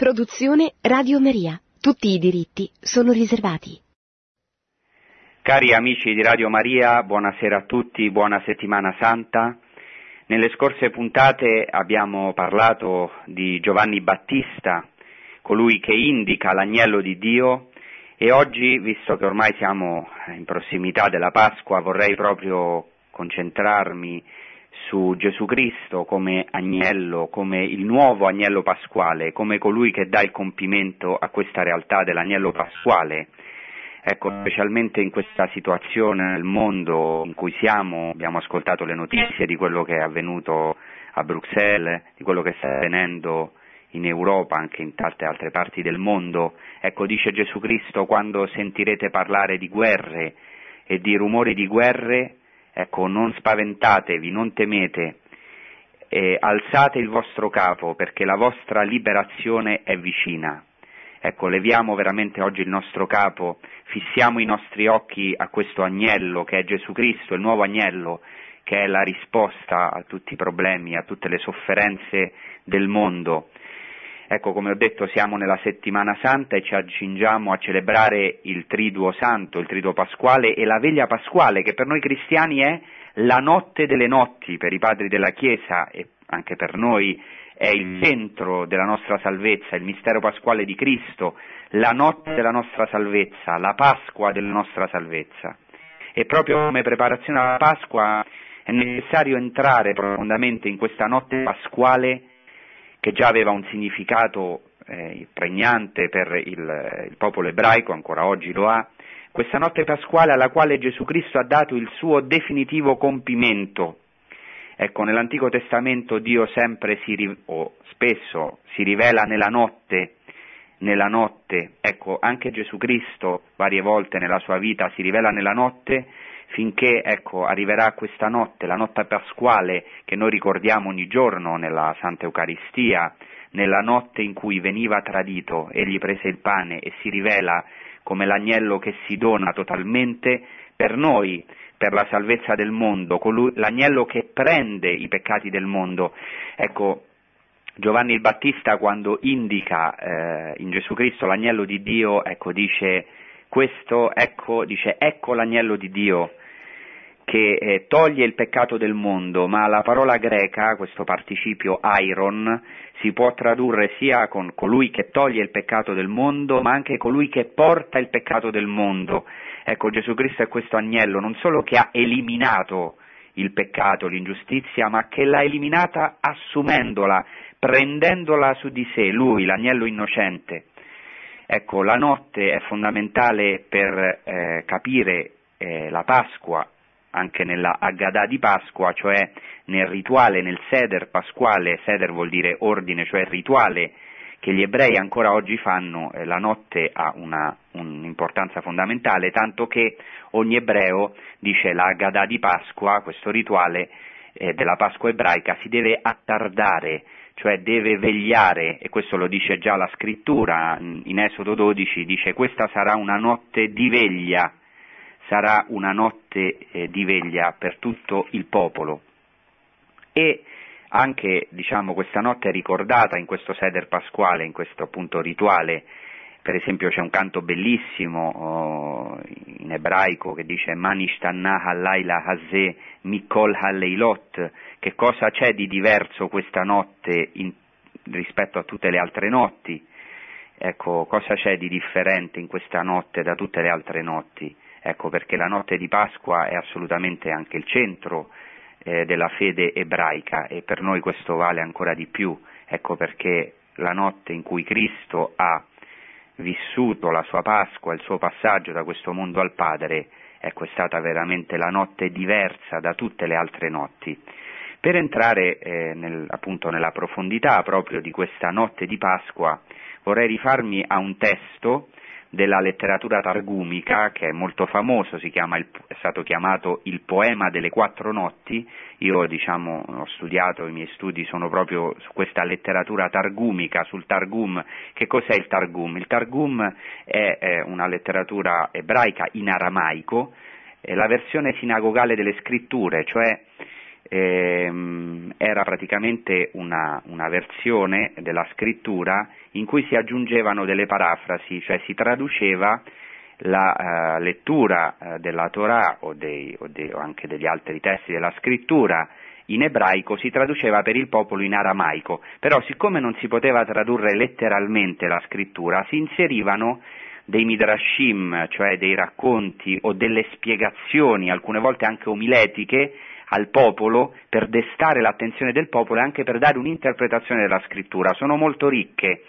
Produzione Radio Maria. Tutti i diritti sono riservati. Cari amici di Radio Maria, buonasera a tutti, buona settimana santa. Nelle scorse puntate abbiamo parlato di Giovanni Battista, colui che indica l'agnello di Dio e oggi, visto che ormai siamo in prossimità della Pasqua, vorrei proprio concentrarmi su Gesù Cristo come agnello, come il nuovo agnello pasquale, come colui che dà il compimento a questa realtà dell'agnello pasquale. Ecco, specialmente in questa situazione nel mondo in cui siamo, abbiamo ascoltato le notizie di quello che è avvenuto a Bruxelles, di quello che sta avvenendo in Europa, anche in tante altre parti del mondo. Ecco, dice Gesù Cristo, quando sentirete parlare di guerre e di rumori di guerre, Ecco, non spaventatevi, non temete, eh, alzate il vostro capo perché la vostra liberazione è vicina. Ecco, leviamo veramente oggi il nostro capo, fissiamo i nostri occhi a questo agnello che è Gesù Cristo, il nuovo agnello, che è la risposta a tutti i problemi, a tutte le sofferenze del mondo. Ecco, come ho detto, siamo nella settimana santa e ci accingiamo a celebrare il Triduo Santo, il Triduo Pasquale e la veglia pasquale, che per noi cristiani è la notte delle notti, per i padri della Chiesa e anche per noi è il centro della nostra salvezza, il mistero pasquale di Cristo, la notte della nostra salvezza, la Pasqua della nostra salvezza. E proprio come preparazione alla Pasqua è necessario entrare profondamente in questa notte pasquale che già aveva un significato eh, pregnante per il, il popolo ebraico, ancora oggi lo ha, questa notte pasquale alla quale Gesù Cristo ha dato il suo definitivo compimento. Ecco, nell'Antico Testamento Dio sempre si, o spesso si rivela nella notte, nella notte, ecco, anche Gesù Cristo varie volte nella sua vita si rivela nella notte finché ecco, arriverà questa notte, la notte pasquale che noi ricordiamo ogni giorno nella Santa Eucaristia, nella notte in cui veniva tradito, egli prese il pane e si rivela come l'agnello che si dona totalmente per noi, per la salvezza del mondo, colui, l'agnello che prende i peccati del mondo. Ecco, Giovanni il Battista quando indica eh, in Gesù Cristo l'agnello di Dio, ecco, dice questo, ecco, dice ecco l'agnello di Dio che eh, toglie il peccato del mondo, ma la parola greca, questo participio iron, si può tradurre sia con colui che toglie il peccato del mondo, ma anche colui che porta il peccato del mondo. Ecco, Gesù Cristo è questo agnello, non solo che ha eliminato il peccato, l'ingiustizia, ma che l'ha eliminata assumendola, prendendola su di sé, lui, l'agnello innocente. Ecco, la notte è fondamentale per eh, capire eh, la Pasqua anche nella Haggadah di Pasqua, cioè nel rituale, nel seder pasquale, seder vuol dire ordine, cioè rituale che gli ebrei ancora oggi fanno, eh, la notte ha una, un'importanza fondamentale, tanto che ogni ebreo dice la Haggadah di Pasqua, questo rituale eh, della Pasqua ebraica, si deve attardare, cioè deve vegliare, e questo lo dice già la scrittura, in Esodo 12 dice questa sarà una notte di veglia, sarà una notte eh, di veglia per tutto il popolo. E anche diciamo, questa notte è ricordata in questo seder pasquale, in questo appunto rituale, per esempio c'è un canto bellissimo oh, in ebraico che dice Manishtanna Halayla Hazeh Mikol Haleilot, che cosa c'è di diverso questa notte in, rispetto a tutte le altre notti? Ecco, cosa c'è di differente in questa notte da tutte le altre notti? Ecco perché la notte di Pasqua è assolutamente anche il centro eh, della fede ebraica e per noi questo vale ancora di più. Ecco perché la notte in cui Cristo ha vissuto la sua Pasqua, il suo passaggio da questo mondo al Padre, ecco, è stata veramente la notte diversa da tutte le altre notti. Per entrare eh, nel, appunto nella profondità proprio di questa notte di Pasqua, vorrei rifarmi a un testo della letteratura targumica, che è molto famoso, il, è stato chiamato il poema delle quattro notti. Io diciamo, ho studiato, i miei studi sono proprio su questa letteratura targumica, sul Targum. Che cos'è il Targum? Il Targum è, è una letteratura ebraica in aramaico, è la versione sinagogale delle scritture, cioè ehm, era praticamente una, una, versione della scrittura in cui si aggiungevano delle parafrasi, cioè si traduceva la uh, lettura uh, della Torah o, dei, o, dei, o, anche degli altri testi della scrittura in ebraico si traduceva per il popolo in aramaico, però siccome non si poteva tradurre letteralmente la scrittura, si inserivano dei midrashim, cioè dei racconti o delle spiegazioni, alcune volte anche omiletiche, al popolo per destare l'attenzione del popolo e anche per dare un'interpretazione della scrittura. Sono molto ricche.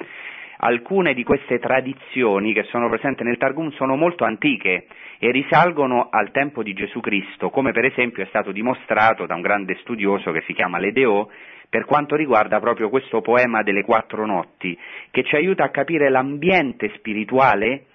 Alcune di queste tradizioni che sono presenti nel Targum sono molto antiche e risalgono al tempo di Gesù Cristo, come per esempio è stato dimostrato da un grande studioso che si chiama Ledeo per quanto riguarda proprio questo poema delle quattro notti, che ci aiuta a capire l'ambiente spirituale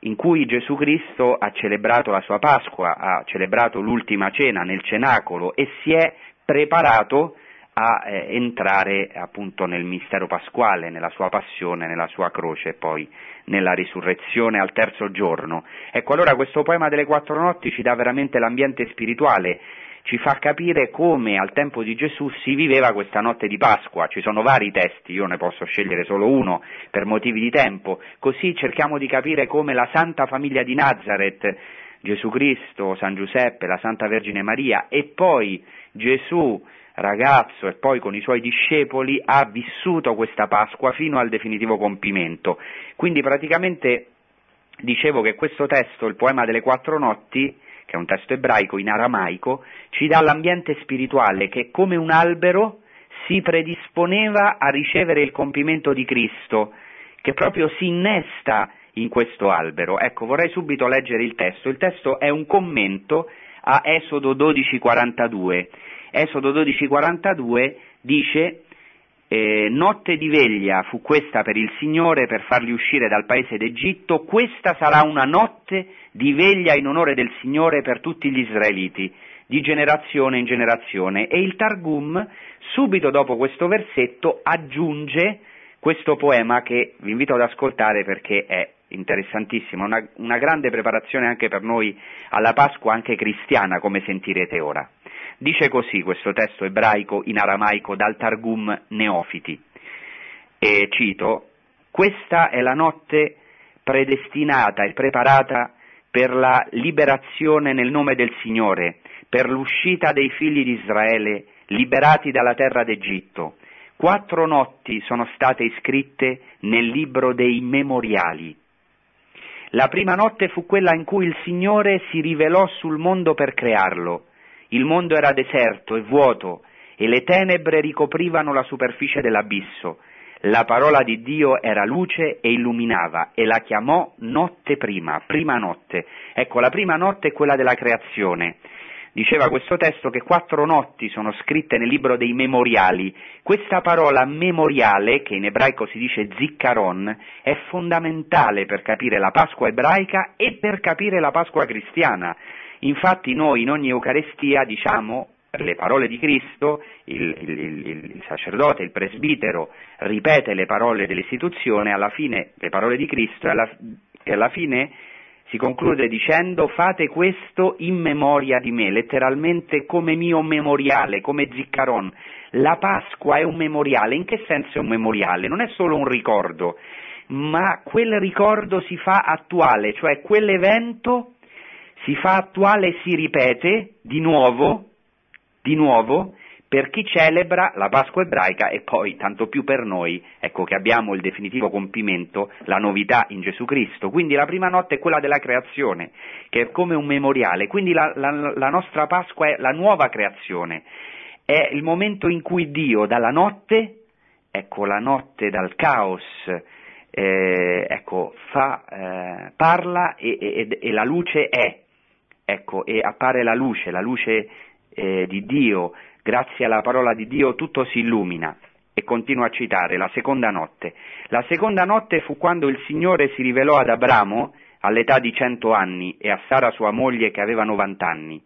in cui Gesù Cristo ha celebrato la sua Pasqua, ha celebrato l'ultima cena nel cenacolo e si è preparato a eh, entrare appunto nel mistero pasquale, nella sua passione, nella sua croce e poi nella risurrezione al terzo giorno. Ecco allora questo poema delle quattro notti ci dà veramente l'ambiente spirituale ci fa capire come al tempo di Gesù si viveva questa notte di Pasqua. Ci sono vari testi, io ne posso scegliere solo uno per motivi di tempo, così cerchiamo di capire come la Santa Famiglia di Nazareth, Gesù Cristo, San Giuseppe, la Santa Vergine Maria e poi Gesù ragazzo e poi con i suoi discepoli ha vissuto questa Pasqua fino al definitivo compimento. Quindi praticamente dicevo che questo testo, il poema delle quattro notti, che è un testo ebraico in aramaico, ci dà l'ambiente spirituale che come un albero si predisponeva a ricevere il compimento di Cristo, che proprio si innesta in questo albero. Ecco, vorrei subito leggere il testo. Il testo è un commento a Esodo 12:42. Esodo 12:42 dice eh, notte di veglia fu questa per il Signore per farli uscire dal paese d'Egitto, questa sarà una notte di veglia in onore del Signore per tutti gli israeliti, di generazione in generazione. E il Targum, subito dopo questo versetto, aggiunge questo poema che vi invito ad ascoltare perché è interessantissimo, una, una grande preparazione anche per noi alla Pasqua, anche cristiana, come sentirete ora. Dice così questo testo ebraico in aramaico dal Targum Neofiti. E cito, questa è la notte predestinata e preparata per la liberazione nel nome del Signore, per l'uscita dei figli di Israele liberati dalla terra d'Egitto. Quattro notti sono state iscritte nel libro dei memoriali. La prima notte fu quella in cui il Signore si rivelò sul mondo per crearlo. Il mondo era deserto e vuoto e le tenebre ricoprivano la superficie dell'abisso. La parola di Dio era luce e illuminava e la chiamò notte prima, prima notte. Ecco, la prima notte è quella della creazione. Diceva questo testo che quattro notti sono scritte nel libro dei memoriali. Questa parola memoriale, che in ebraico si dice ziccaron, è fondamentale per capire la Pasqua ebraica e per capire la Pasqua cristiana. Infatti noi in ogni Eucaristia diciamo le parole di Cristo, il, il, il, il, sacerdote, il presbitero ripete le parole dell'istituzione, alla fine le parole di Cristo e alla, alla fine si conclude dicendo fate questo in memoria di me, letteralmente come mio memoriale, come ziccaron. La Pasqua è un memoriale, in che senso è un memoriale? Non è solo un ricordo, ma quel ricordo si fa attuale, cioè quell'evento si fa attuale e si ripete di nuovo, di nuovo, per chi celebra la Pasqua ebraica e poi, tanto più per noi, ecco che abbiamo il definitivo compimento, la novità in Gesù Cristo. Quindi la prima notte è quella della creazione, che è come un memoriale, quindi la, la, la nostra Pasqua è la nuova creazione, è il momento in cui Dio dalla notte, ecco la notte dal caos, eh, ecco, fa, eh, parla e, e, e la luce è, ecco, e appare la luce, la luce eh, di Dio, grazie alla parola di Dio tutto si illumina. E continua a citare la seconda notte. La seconda notte fu quando il Signore si rivelò ad Abramo all'età di cento anni e a Sara sua moglie che aveva novant'anni,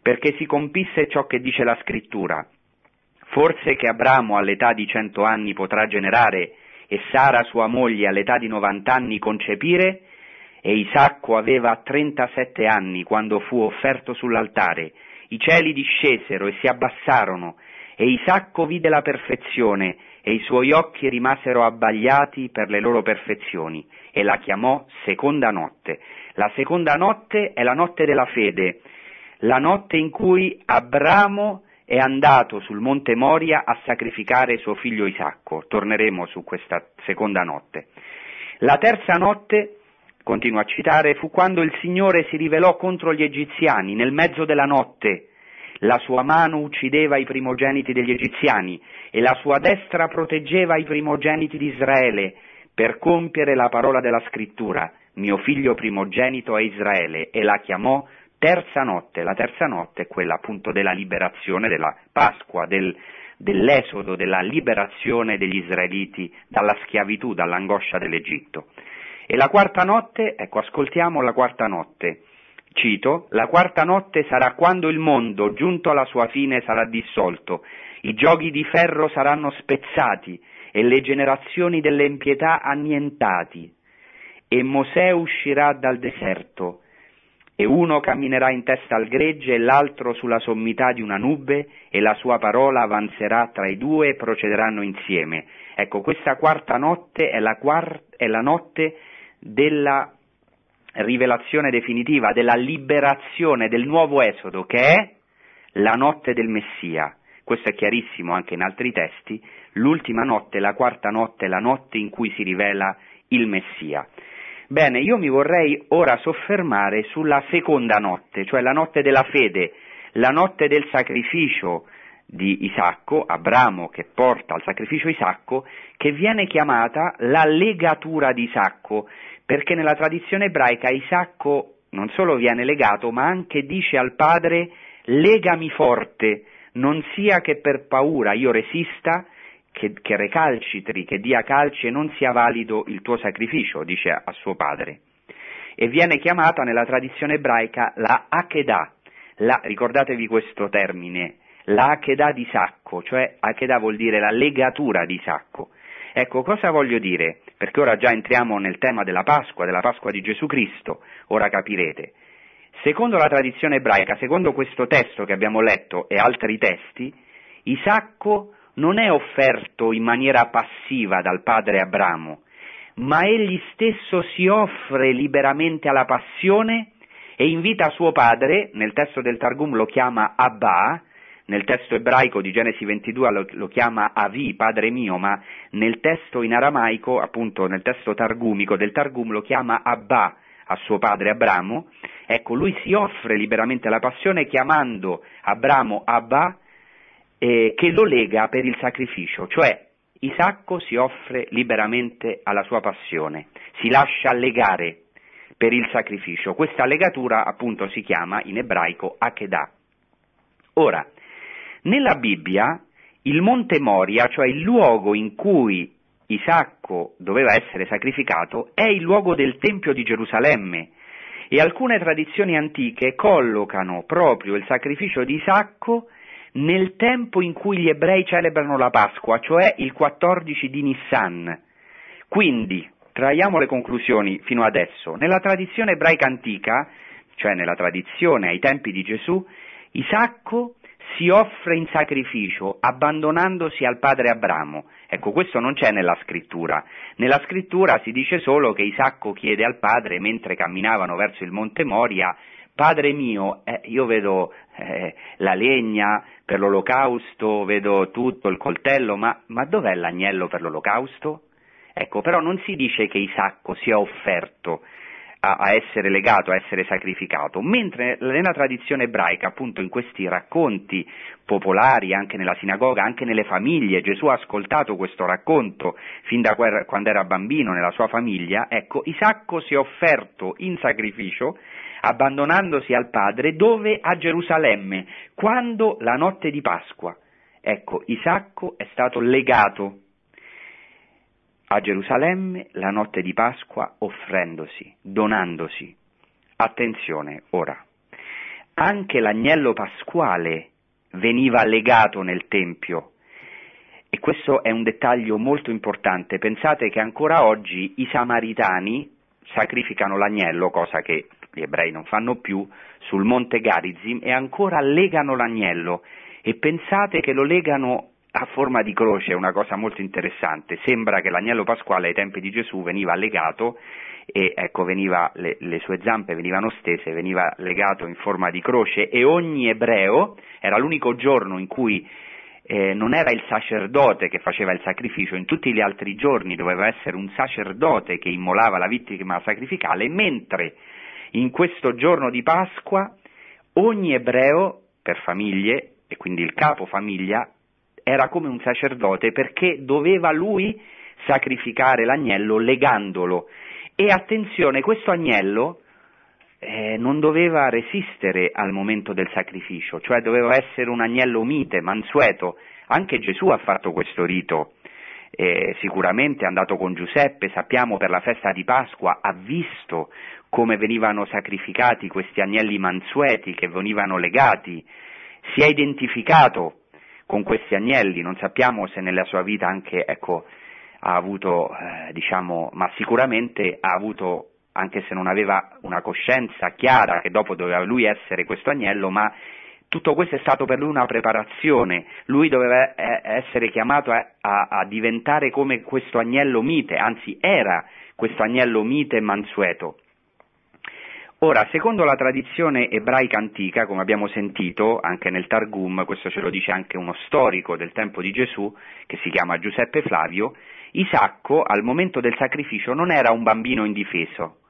perché si compisse ciò che dice la scrittura. Forse che Abramo all'età di cento anni potrà generare e Sara sua moglie all'età di novant'anni concepire, e Isacco aveva trentasette anni quando fu offerto sull'altare, i cieli discesero e si abbassarono, e Isacco vide la perfezione, e i suoi occhi rimasero abbagliati per le loro perfezioni, e la chiamò seconda notte. La seconda notte è la notte della fede, la notte in cui Abramo è andato sul monte Moria a sacrificare suo figlio Isacco. Torneremo su questa seconda notte. La terza notte, continua a citare, fu quando il Signore si rivelò contro gli egiziani nel mezzo della notte. La sua mano uccideva i primogeniti degli egiziani e la sua destra proteggeva i primogeniti di Israele per compiere la parola della scrittura. Mio figlio primogenito è Israele e la chiamò terza notte, la terza notte è quella appunto della liberazione, della Pasqua, del, dell'esodo, della liberazione degli israeliti dalla schiavitù, dall'angoscia dell'Egitto. E la quarta notte, ecco, ascoltiamo la quarta notte. Cito, la quarta notte sarà quando il mondo, giunto alla sua fine, sarà dissolto, i giochi di ferro saranno spezzati e le generazioni dell'empietà annientati. E Mosè uscirà dal deserto e uno camminerà in testa al gregge e l'altro sulla sommità di una nube e la sua parola avanzerà tra i due e procederanno insieme. Ecco, questa quarta notte è la, quart- è la notte della rivelazione definitiva, della liberazione, del nuovo esodo, che è la notte del Messia. Questo è chiarissimo anche in altri testi. L'ultima notte, la quarta notte, la notte in cui si rivela il Messia. Bene, io mi vorrei ora soffermare sulla seconda notte, cioè la notte della fede, la notte del sacrificio di Isacco, Abramo che porta al sacrificio Isacco, che viene chiamata la legatura di Isacco, perché nella tradizione ebraica Isacco non solo viene legato, ma anche dice al padre legami forte, non sia che per paura io resista, che, che recalcitri, che dia calci e non sia valido il tuo sacrificio, dice a, a suo padre. E viene chiamata nella tradizione ebraica la Akedah, la, ricordatevi questo termine, la Akedah di Sacco, cioè Akedah vuol dire la legatura di Sacco. Ecco, cosa voglio dire? Perché ora già entriamo nel tema della Pasqua, della Pasqua di Gesù Cristo, ora capirete. Secondo la tradizione ebraica, secondo questo testo che abbiamo letto e altri testi, Isacco non è offerto in maniera passiva dal padre Abramo, ma egli stesso si offre liberamente alla passione e invita suo padre, nel testo del Targum lo chiama Abba, nel testo ebraico di Genesi 22 lo, lo, chiama Avi, padre mio, ma nel testo in aramaico, appunto nel testo targumico del Targum lo chiama Abba a suo padre Abramo, ecco lui si offre liberamente alla passione chiamando Abramo Abba eh, che lo lega per il sacrificio, cioè Isacco si offre liberamente alla sua passione, si lascia legare per il sacrificio. Questa legatura appunto si chiama in ebraico Akedah. Ora, nella Bibbia il Monte Moria, cioè il luogo in cui Isacco doveva essere sacrificato, è il luogo del Tempio di Gerusalemme e alcune tradizioni antiche collocano proprio il sacrificio di Isacco nel tempo in cui gli ebrei celebrano la Pasqua, cioè il 14 di Nissan. Quindi, traiamo le conclusioni fino adesso. Nella tradizione ebraica antica, cioè nella tradizione ai tempi di Gesù, Isacco si offre in sacrificio abbandonandosi al padre Abramo. Ecco, questo non c'è nella scrittura. Nella scrittura si dice solo che Isacco chiede al padre, mentre camminavano verso il monte Moria, Padre mio, eh, io vedo eh, la legna per l'olocausto, vedo tutto, il coltello, ma, ma dov'è l'agnello per l'olocausto? Ecco, però non si dice che Isacco sia offerto a, a, essere legato, a essere sacrificato, mentre nella tradizione ebraica, appunto in questi racconti popolari, anche nella sinagoga, anche nelle famiglie, Gesù ha ascoltato questo racconto fin da quando era bambino nella sua famiglia, ecco, Isacco si è offerto in sacrificio abbandonandosi al Padre, dove? A Gerusalemme, quando la notte di Pasqua. Ecco, Isacco è stato legato a Gerusalemme la notte di Pasqua offrendosi, donandosi. Attenzione ora, anche l'agnello pasquale veniva legato nel Tempio e questo è un dettaglio molto importante. Pensate che ancora oggi i samaritani sacrificano l'agnello, cosa che gli ebrei non fanno più, sul monte Garizim e ancora legano l'agnello e pensate che lo legano a forma di croce, è una cosa molto interessante, sembra che l'agnello pasquale ai tempi di Gesù veniva legato e ecco, veniva, le, le, sue zampe venivano stese, veniva legato in forma di croce e ogni ebreo, era l'unico giorno in cui eh, non era il sacerdote che faceva il sacrificio, in tutti gli altri giorni doveva essere un sacerdote che immolava la vittima sacrificale, mentre in questo giorno di Pasqua ogni ebreo per famiglie, e quindi il capo famiglia, era come un sacerdote perché doveva lui sacrificare l'agnello legandolo. E attenzione, questo agnello eh, non doveva resistere al momento del sacrificio, cioè doveva essere un agnello mite, mansueto. Anche Gesù ha fatto questo rito. Eh, sicuramente è andato con Giuseppe, sappiamo per la festa di Pasqua, ha visto come venivano sacrificati questi agnelli mansueti che venivano legati, si è identificato con questi agnelli, non sappiamo se nella sua vita anche, ecco, ha avuto, eh, diciamo, ma sicuramente ha avuto anche se non aveva una coscienza chiara che dopo doveva lui essere questo agnello, ma tutto questo è stato per lui una preparazione, lui doveva eh, essere chiamato a, a, a diventare come questo agnello mite, anzi era questo agnello mite e mansueto. Ora, secondo la tradizione ebraica antica, come abbiamo sentito anche nel Targum, questo ce lo dice anche uno storico del tempo di Gesù, che si chiama Giuseppe Flavio, Isacco al momento del sacrificio non era un bambino indifeso,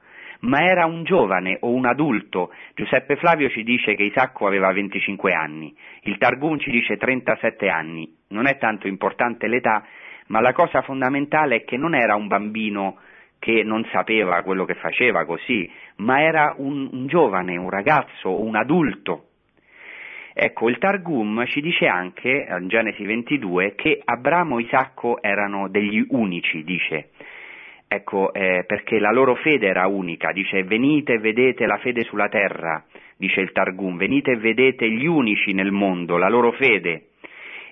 ma era un giovane o un adulto. Giuseppe Flavio ci dice che Isacco aveva 25 anni, il Targum ci dice 37 anni. Non è tanto importante l'età, ma la cosa fondamentale è che non era un bambino che non sapeva quello che faceva così, ma era un, un giovane, un ragazzo, un adulto. Ecco, il Targum ci dice anche, in Genesi 22, che Abramo e Isacco erano degli unici, dice. Ecco, eh, perché la loro fede era unica, dice venite e vedete la fede sulla terra, dice il Targum, venite e vedete gli unici nel mondo, la loro fede.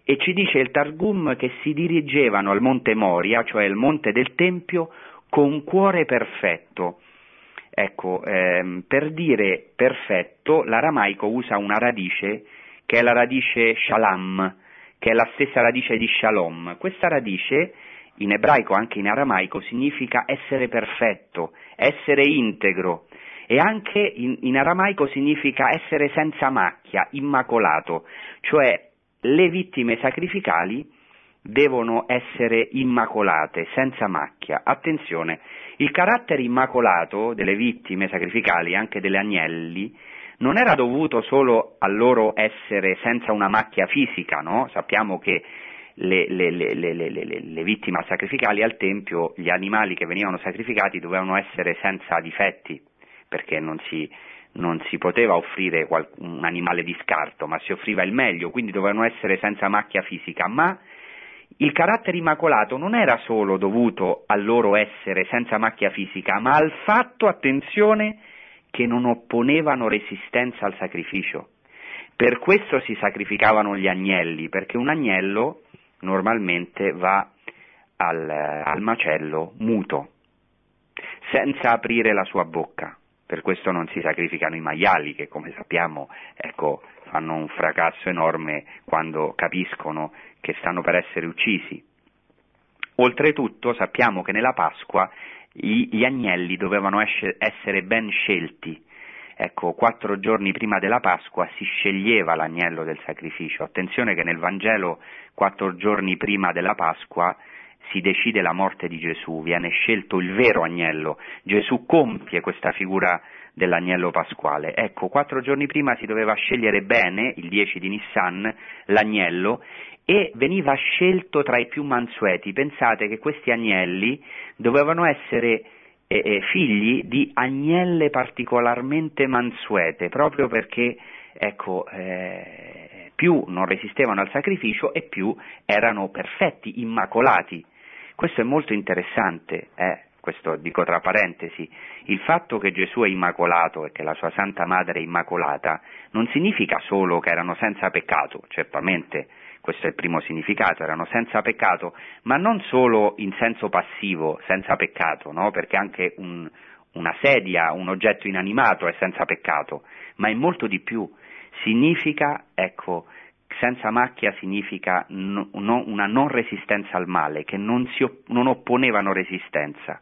E ci dice il Targum che si dirigevano al monte Moria, cioè il monte del Tempio, con cuore perfetto. Ecco, ehm, per dire perfetto, l'aramaico usa una radice che è la radice shalam, che è la stessa radice di shalom. Questa radice in ebraico, anche in aramaico, significa essere perfetto, essere integro e anche in, in, aramaico significa essere senza macchia, immacolato, cioè le vittime sacrificali devono essere immacolate, senza macchia. Attenzione, il carattere immacolato delle vittime sacrificali, anche delle agnelli, non era dovuto solo al loro essere senza una macchia fisica, no? Sappiamo che le, le, le, le, vittime sacrificali al Tempio, gli animali che venivano sacrificati dovevano essere senza difetti, perché non si, non si poteva offrire un animale di scarto, ma si offriva il meglio, quindi dovevano essere senza macchia fisica, ma il carattere immacolato non era solo dovuto al loro essere senza macchia fisica, ma al fatto, attenzione, che non opponevano resistenza al sacrificio. Per questo si sacrificavano gli agnelli, perché un agnello normalmente va al, al macello muto, senza aprire la sua bocca. Per questo non si sacrificano i maiali, che come sappiamo ecco, fanno un fracasso enorme quando capiscono che stanno per essere uccisi. Oltretutto sappiamo che nella Pasqua gli agnelli dovevano essere ben scelti, Ecco, quattro giorni prima della Pasqua si sceglieva l'agnello del sacrificio. Attenzione che nel Vangelo, quattro giorni prima della Pasqua, si decide la morte di Gesù, viene scelto il vero agnello. Gesù compie questa figura dell'agnello pasquale. Ecco, quattro giorni prima si doveva scegliere bene, il 10 di Nissan, l'agnello e veniva scelto tra i più mansueti. Pensate che questi agnelli dovevano essere eh, eh, figli di agnelle particolarmente mansuete, proprio perché ecco, eh, più non resistevano al sacrificio e più erano perfetti, immacolati. Questo è molto interessante, eh? Questo dico tra parentesi, il fatto che Gesù è immacolato e che la sua Santa Madre è immacolata non significa solo che erano senza peccato, certamente questo è il primo significato, erano senza peccato, ma non solo in senso passivo, senza peccato, no? perché anche un, una sedia, un oggetto inanimato è senza peccato, ma è molto di più. Significa, ecco, senza macchia significa no, no, una non resistenza al male, che non, si, non opponevano resistenza,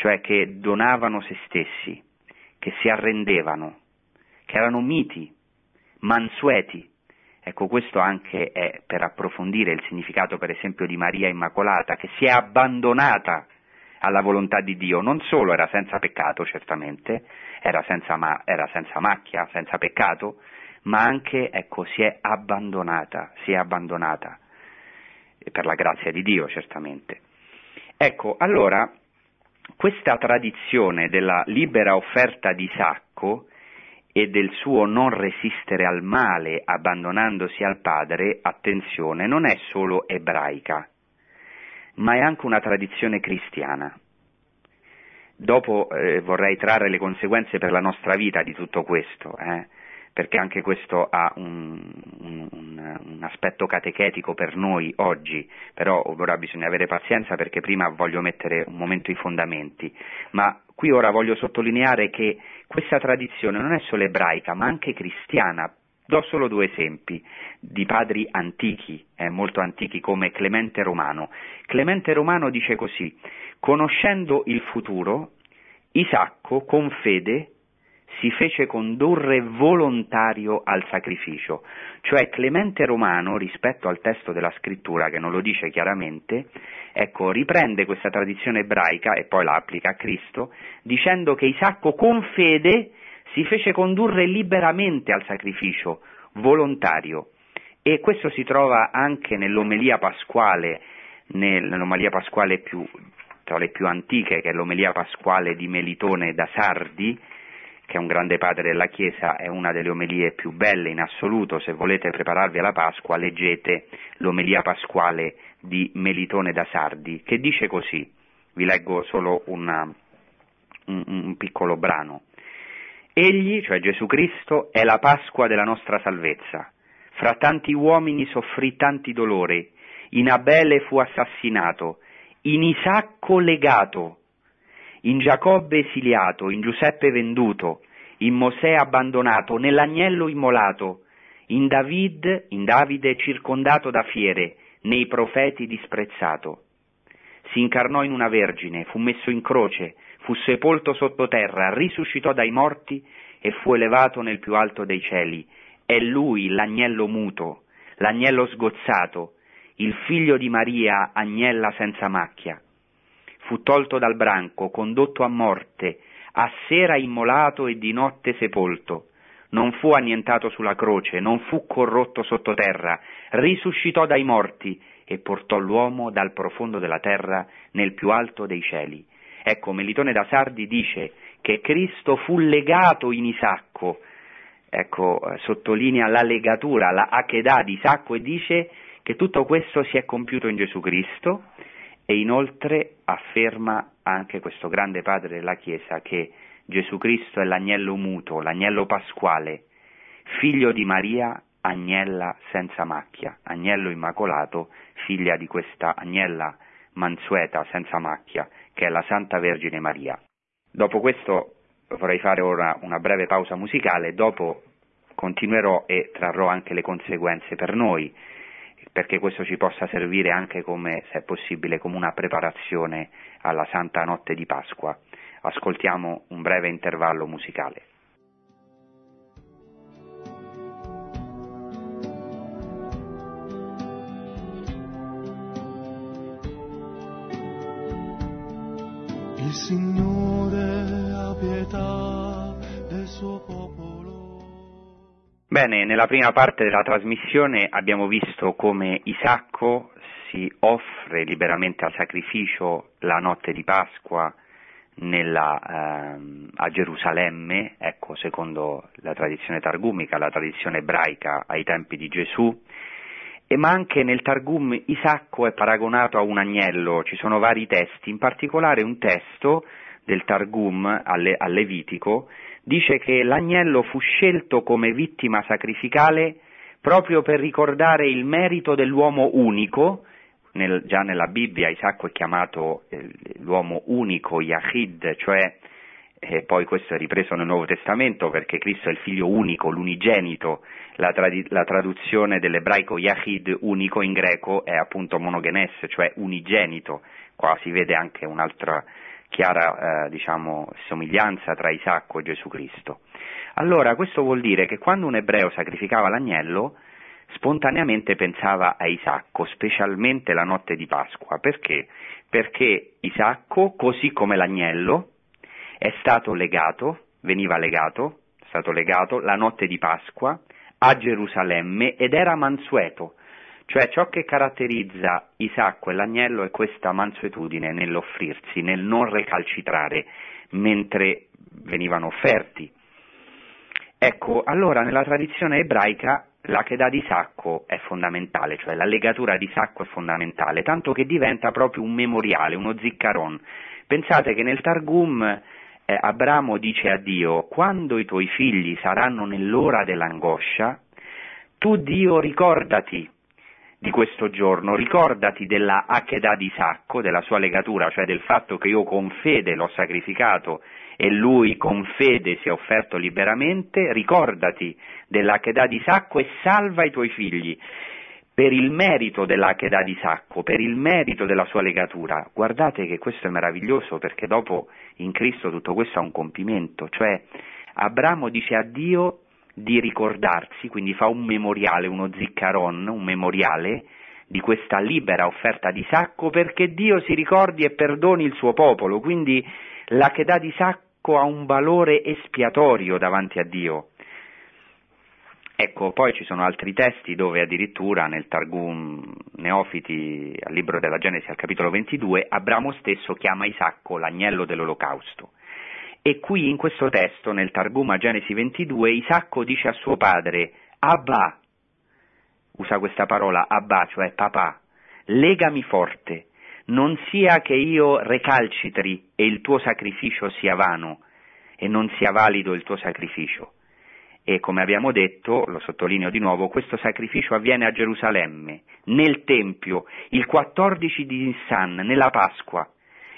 cioè che donavano se stessi, che si arrendevano, che erano miti, mansueti. Ecco, questo anche è per approfondire il significato, per esempio, di Maria Immacolata, che si è abbandonata alla volontà di Dio, non solo era senza peccato, certamente, era senza, ma- era senza macchia, senza peccato, ma anche, ecco, si è abbandonata, si è abbandonata, per la grazia di Dio, certamente. Ecco, allora, questa tradizione della libera offerta di Sacco e del suo non resistere al male abbandonandosi al Padre, attenzione, non è solo ebraica, ma è anche una tradizione cristiana. Dopo eh, vorrei trarre le conseguenze per la nostra vita di tutto questo, eh, perché anche questo ha un, un, un, aspetto catechetico per noi oggi, però ora bisogna avere pazienza perché prima voglio mettere un momento i fondamenti, ma qui ora voglio sottolineare che questa tradizione non è solo ebraica, ma anche cristiana, Do solo due esempi di padri antichi, eh, molto antichi, come Clemente Romano. Clemente Romano dice così, conoscendo il futuro, Isacco con fede si fece condurre volontario al sacrificio, cioè Clemente Romano, rispetto al testo della scrittura, che non lo dice chiaramente, ecco, riprende questa tradizione ebraica e poi la applica a Cristo, dicendo che Isacco con fede si fece condurre liberamente al sacrificio volontario. E questo si trova anche nell'omelia pasquale, nell'omelia pasquale più, tra le più antiche, che è l'omelia pasquale di Melitone da Sardi, che è un grande padre della Chiesa, è una delle omelie più belle in assoluto, se volete prepararvi alla Pasqua leggete l'omelia pasquale di Melitone da Sardi, che dice così, vi leggo solo una, un, un piccolo brano. Egli, cioè Gesù Cristo, è la Pasqua della nostra salvezza. Fra tanti uomini soffrì tanti dolori, in Abele fu assassinato, in Isacco legato, in Giacobbe esiliato, in Giuseppe venduto, in Mosè abbandonato, nell'agnello immolato, in David, in Davide circondato da fiere, nei profeti disprezzato. Si incarnò in una vergine, fu messo in croce, fu sepolto sottoterra, risuscitò dai morti e fu elevato nel più alto dei cieli. È lui l'agnello muto, l'agnello sgozzato, il figlio di Maria, agnella senza macchia. Fu tolto dal branco, condotto a morte, a sera immolato e di notte sepolto. Non fu annientato sulla croce, non fu corrotto sottoterra, risuscitò dai morti e portò l'uomo dal profondo della terra nel più alto dei cieli. Ecco, Melitone da Sardi dice che Cristo fu legato in Isacco, ecco, eh, sottolinea la legatura, la Akedah di Isacco e dice che tutto questo si è compiuto in Gesù Cristo e inoltre afferma anche questo grande padre della Chiesa che Gesù Cristo è l'agnello muto, l'agnello pasquale, figlio di Maria, agnella senza macchia, agnello immacolato, figlia di questa agnella mansueta senza macchia, che è la Santa Vergine Maria. Dopo questo vorrei fare ora una breve pausa musicale, dopo continuerò e trarrò anche le conseguenze per noi, perché questo ci possa servire anche come, se è possibile, come una preparazione alla Santa Notte di Pasqua. Ascoltiamo un breve intervallo musicale. Il Signore ha pietà del suo popolo. Bene, nella prima parte della trasmissione abbiamo visto come Isacco si offre liberamente al sacrificio la notte di Pasqua nella, ehm, a Gerusalemme, ecco, secondo la tradizione targumica, la tradizione ebraica ai tempi di Gesù, e ma anche nel Targum Isacco è paragonato a un agnello, ci sono vari testi, in particolare un testo del Targum al, Levitico dice che l'agnello fu scelto come vittima sacrificale proprio per ricordare il merito dell'uomo unico, nel, già nella Bibbia Isacco è chiamato eh, l'uomo unico, Yahid, cioè e poi questo è ripreso nel Nuovo Testamento perché Cristo è il figlio unico, l'unigenito, la, trad- la traduzione dell'ebraico Yahid unico in greco è appunto monogenes, cioè unigenito, qua si vede anche un'altra chiara eh, diciamo, somiglianza tra Isacco e Gesù Cristo. Allora questo vuol dire che quando un ebreo sacrificava l'agnello spontaneamente pensava a Isacco, specialmente la notte di Pasqua, perché? Perché Isacco, così come l'agnello, è stato legato, veniva legato, è stato legato la notte di Pasqua a Gerusalemme ed era mansueto, cioè ciò che caratterizza Isacco e l'agnello è questa mansuetudine nell'offrirsi, nel non recalcitrare mentre venivano offerti. Ecco, allora nella tradizione ebraica la chedà di sacco è fondamentale, cioè la legatura di sacco è fondamentale, tanto che diventa proprio un memoriale, uno ziccaron. Pensate che nel Targum eh, Abramo dice a Dio, quando i tuoi figli saranno nell'ora dell'angoscia, tu Dio ricordati di questo giorno, ricordati della Akedah di Sacco, della sua legatura, cioè del fatto che io con fede l'ho sacrificato e lui con fede si è offerto liberamente, ricordati dell'Akedah di Sacco e salva i tuoi figli per il merito dell'Acheda di Sacco, per il merito della sua legatura. Guardate che questo è meraviglioso perché dopo in Cristo tutto questo ha un compimento, cioè Abramo dice a Dio di ricordarsi, quindi fa un memoriale, uno ziccaron, un memoriale di questa libera offerta di Sacco perché Dio si ricordi e perdoni il suo popolo, quindi l'Acheda di Sacco ha un valore espiatorio davanti a Dio. Ecco, poi ci sono altri testi dove addirittura nel Targum Neofiti, al libro della Genesi, al capitolo 22, Abramo stesso chiama Isacco l'agnello dell'olocausto. E qui in questo testo, nel Targum a Genesi 22, Isacco dice a suo padre, Abba, usa questa parola, Abba, cioè papà, legami forte, non sia che io recalcitri e il tuo sacrificio sia vano e non sia valido il tuo sacrificio e come abbiamo detto, lo sottolineo di nuovo, questo sacrificio avviene a Gerusalemme, nel Tempio, il 14 di Nissan, nella Pasqua.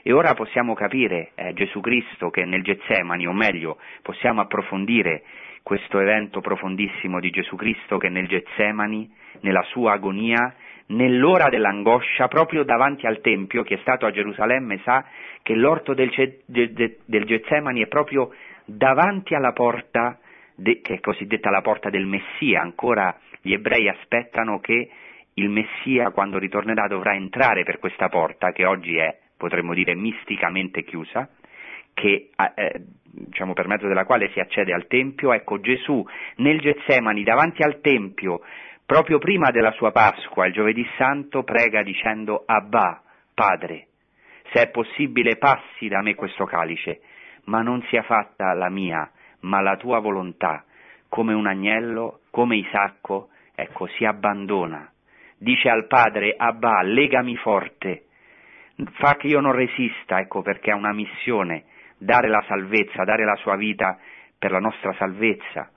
E ora possiamo capire eh, Gesù Cristo che nel Getsemani, o meglio, possiamo approfondire questo evento profondissimo di Gesù Cristo che nel Getsemani, nella sua agonia, nell'ora dell'angoscia, proprio davanti al Tempio, chi è stato a Gerusalemme sa che l'orto del, del, del Getsemani è proprio davanti alla porta de, che è cosiddetta la porta del Messia, ancora gli ebrei aspettano che il Messia quando ritornerà dovrà entrare per questa porta che oggi è, potremmo dire, misticamente chiusa, che, eh, diciamo, per mezzo della quale si accede al Tempio, ecco Gesù nel Getsemani davanti al Tempio, proprio prima della sua Pasqua, il giovedì santo, prega dicendo Abba, Padre, se è possibile passi da me questo calice, ma non sia fatta la mia, ma la tua volontà, come un agnello, come Isacco, ecco, si abbandona. Dice al padre, Abba, legami forte, fa che io non resista, ecco, perché ha una missione, dare la salvezza, dare la sua vita per la nostra salvezza.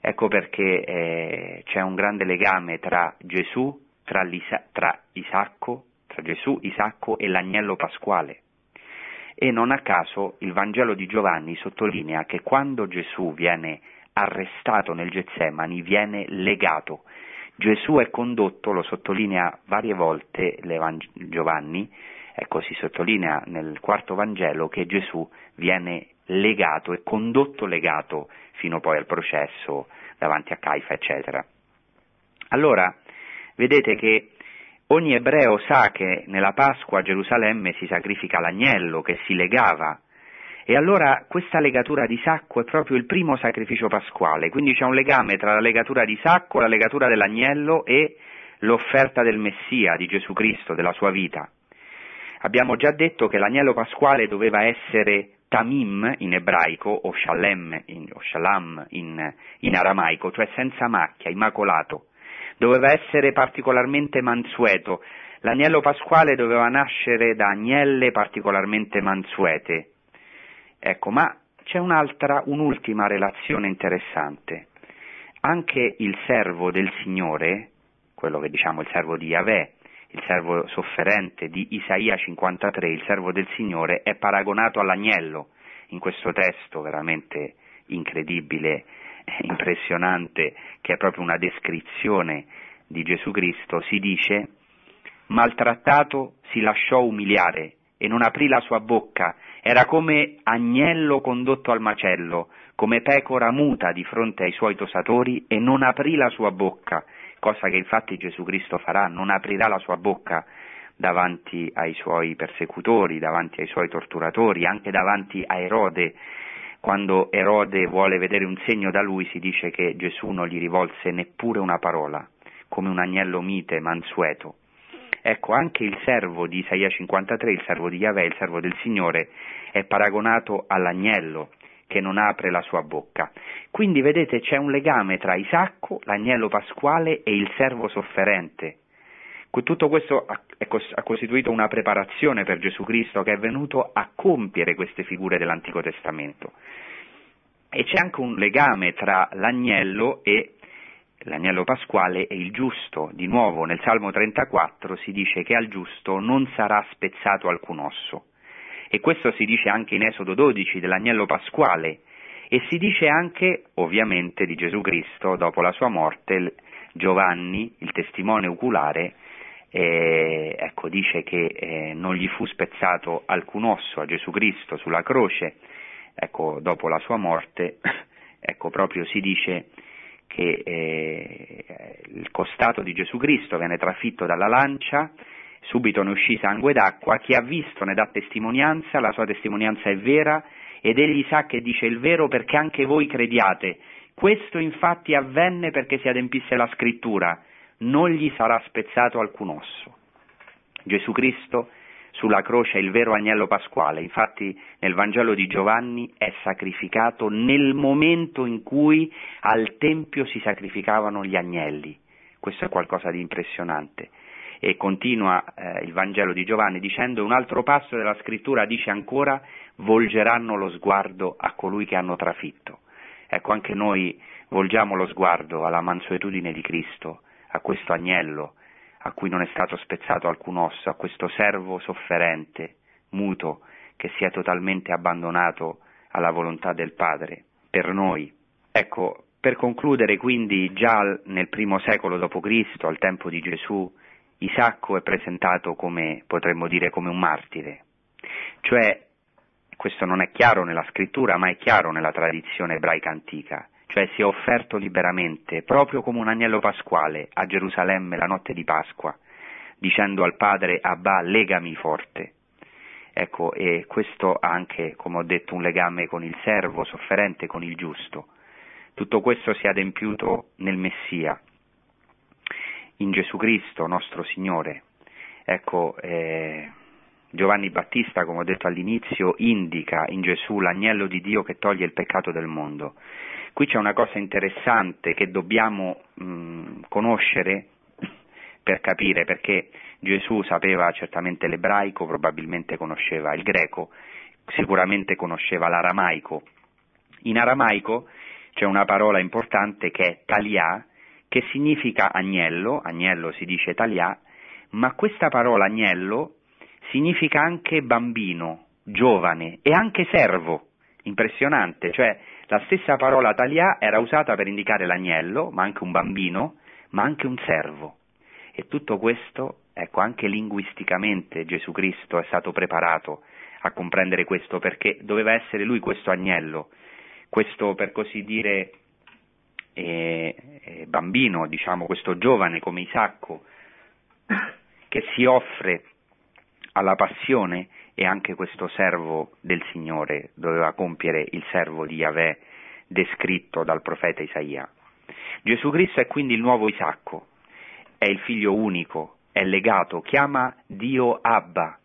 Ecco perché eh, c'è un grande legame tra Gesù, tra, tra Isacco, tra Gesù, Isacco e l'agnello pasquale e non a caso il Vangelo di Giovanni sottolinea che quando Gesù viene arrestato nel Getsemani viene legato. Gesù è condotto, lo sottolinea varie volte Giovanni, ecco si sottolinea nel quarto Vangelo che Gesù viene legato e condotto legato fino poi al processo davanti a Caifa, eccetera. Allora, vedete che Ogni ebreo sa che nella Pasqua a Gerusalemme si sacrifica l'agnello che si legava e allora questa legatura di sacco è proprio il primo sacrificio pasquale, quindi c'è un legame tra la legatura di sacco, la legatura dell'agnello e l'offerta del Messia, di Gesù Cristo, della sua vita. Abbiamo già detto che l'agnello pasquale doveva essere tamim in ebraico o shalem in, o shalam in, in aramaico, cioè senza macchia, immacolato doveva essere particolarmente mansueto. L'agnello pasquale doveva nascere da agnelle particolarmente mansuete. Ecco, ma c'è un'altra, un'ultima relazione interessante. Anche il servo del Signore, quello che diciamo il servo di Yahweh, il servo sofferente di Isaia 53, il servo del Signore, è paragonato all'agnello. In questo testo veramente incredibile, impressionante, che è proprio una descrizione di Gesù Cristo, si dice, maltrattato si lasciò umiliare e non aprì la sua bocca, era come agnello condotto al macello, come pecora muta di fronte ai suoi tosatori e non aprì la sua bocca, cosa che infatti Gesù Cristo farà, non aprirà la sua bocca davanti ai suoi persecutori, davanti ai suoi torturatori, anche davanti a Erode. Quando Erode vuole vedere un segno da lui si dice che Gesù non gli rivolse neppure una parola, come un agnello mite, mansueto. Ecco, anche il servo di Isaia 53, il servo di Yahweh, il servo del Signore, è paragonato all'agnello che non apre la sua bocca. Quindi vedete c'è un legame tra Isacco, l'agnello pasquale e il servo sofferente. Tutto questo ha costituito una preparazione per Gesù Cristo che è venuto a compiere queste figure dell'Antico Testamento. E c'è anche un legame tra l'agnello e l'agnello pasquale e il giusto. Di nuovo nel Salmo 34 si dice che al giusto non sarà spezzato alcun osso. E questo si dice anche in Esodo 12 dell'agnello pasquale. E si dice anche ovviamente di Gesù Cristo dopo la sua morte, Giovanni, il testimone oculare, eh, ecco, dice che eh, non gli fu spezzato alcun osso a Gesù Cristo sulla croce, ecco, dopo la sua morte, ecco, proprio si dice che eh, il costato di Gesù Cristo viene trafitto dalla lancia, subito ne uscì sangue d'acqua, chi ha visto ne dà testimonianza, la sua testimonianza è vera ed egli sa che dice il vero perché anche voi crediate. Questo infatti avvenne perché si adempisse la scrittura, non gli sarà spezzato alcun osso. Gesù Cristo sulla croce è il vero agnello pasquale, infatti nel Vangelo di Giovanni è sacrificato nel momento in cui al Tempio si sacrificavano gli agnelli. Questo è qualcosa di impressionante. E continua eh, il Vangelo di Giovanni dicendo un altro passo della scrittura dice ancora volgeranno lo sguardo a colui che hanno trafitto. Ecco, anche noi volgiamo lo sguardo alla mansuetudine di Cristo, a questo agnello a cui non è stato spezzato alcun osso, a questo servo sofferente, muto, che si è totalmente abbandonato alla volontà del Padre, per noi. Ecco, per concludere quindi già nel primo secolo d.C., al tempo di Gesù, Isacco è presentato come, potremmo dire, come un martire, cioè questo non è chiaro nella scrittura, ma è chiaro nella tradizione ebraica antica cioè si è offerto liberamente, proprio come un agnello pasquale, a Gerusalemme la notte di Pasqua, dicendo al padre Abba legami forte. Ecco, e questo ha anche, come ho detto, un legame con il servo sofferente, con il giusto. Tutto questo si è adempiuto nel Messia, in Gesù Cristo, nostro Signore. Ecco, eh, Giovanni Battista, come ho detto all'inizio, indica in Gesù l'agnello di Dio che toglie il peccato del mondo. Qui c'è una cosa interessante che dobbiamo mh, conoscere per capire, perché Gesù sapeva certamente l'ebraico, probabilmente conosceva il greco, sicuramente conosceva l'aramaico. In aramaico c'è una parola importante che è talia, che significa agnello, agnello si dice talia, ma questa parola agnello significa anche bambino, giovane e anche servo, impressionante, cioè la stessa parola talia era usata per indicare l'agnello, ma anche un bambino, ma anche un servo. E tutto questo, ecco, anche linguisticamente Gesù Cristo è stato preparato a comprendere questo, perché doveva essere lui questo agnello, questo per così dire eh, bambino, diciamo, questo giovane come Isacco, che si offre alla passione e anche questo servo del Signore doveva compiere il servo di Yahweh descritto dal profeta Isaia. Gesù Cristo è quindi il nuovo Isacco, è il figlio unico, è legato, chiama Dio Abba,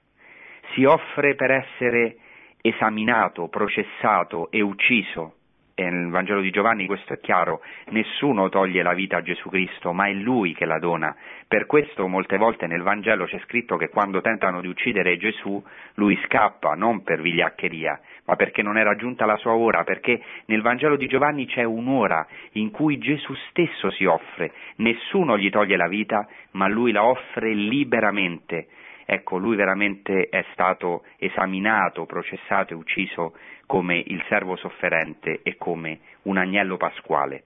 si offre per essere esaminato, processato e ucciso e nel Vangelo di Giovanni questo è chiaro, nessuno toglie la vita a Gesù Cristo, ma è Lui che la dona. Per questo molte volte nel Vangelo c'è scritto che quando tentano di uccidere Gesù, lui scappa, non per vigliaccheria, ma perché non era giunta la sua ora, perché nel Vangelo di Giovanni c'è un'ora in cui Gesù stesso si offre, nessuno gli toglie la vita, ma lui la offre liberamente. Ecco, lui veramente è stato esaminato, processato e ucciso come il servo sofferente e come un agnello pasquale.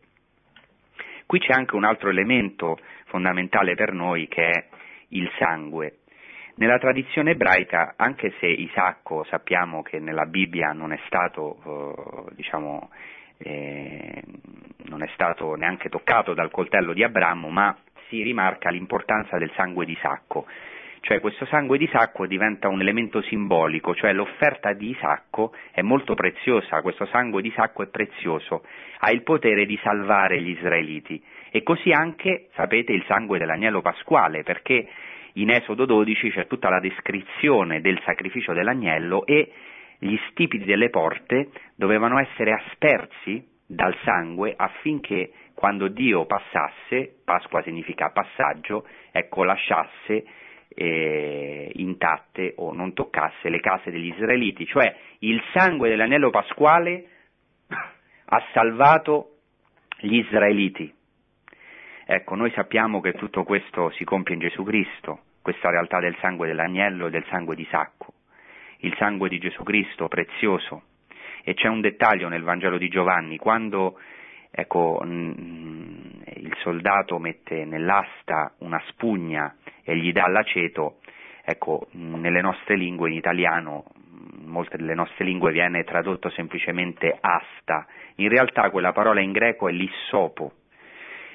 Qui c'è anche un altro elemento fondamentale per noi che è il sangue. Nella tradizione ebraica, anche se Isacco sappiamo che nella Bibbia non è stato, eh, diciamo, eh, non è stato neanche toccato dal coltello di Abramo, ma si rimarca l'importanza del sangue di Isacco cioè questo sangue di Isacco diventa un elemento simbolico, cioè l'offerta di Isacco è molto preziosa, questo sangue di Isacco è prezioso, ha il potere di salvare gli israeliti. E così anche, sapete, il sangue dell'agnello pasquale, perché in Esodo 12 c'è tutta la descrizione del sacrificio dell'agnello e gli stipiti delle porte dovevano essere aspersi dal sangue affinché quando Dio passasse, Pasqua significa passaggio, ecco lasciasse eh, intatte o non toccasse le case degli israeliti, cioè il sangue dell'anello pasquale ha salvato gli israeliti. Ecco, noi sappiamo che tutto questo si compie in Gesù Cristo, questa realtà del sangue dell'agnello e del sangue di sacco, il sangue di Gesù Cristo prezioso. E c'è un dettaglio nel Vangelo di Giovanni, quando ecco, il soldato mette nell'asta una spugna e gli dà l'aceto, ecco, nelle nostre lingue in italiano, in molte delle nostre lingue viene tradotto semplicemente asta, in realtà quella parola in greco è lissopo.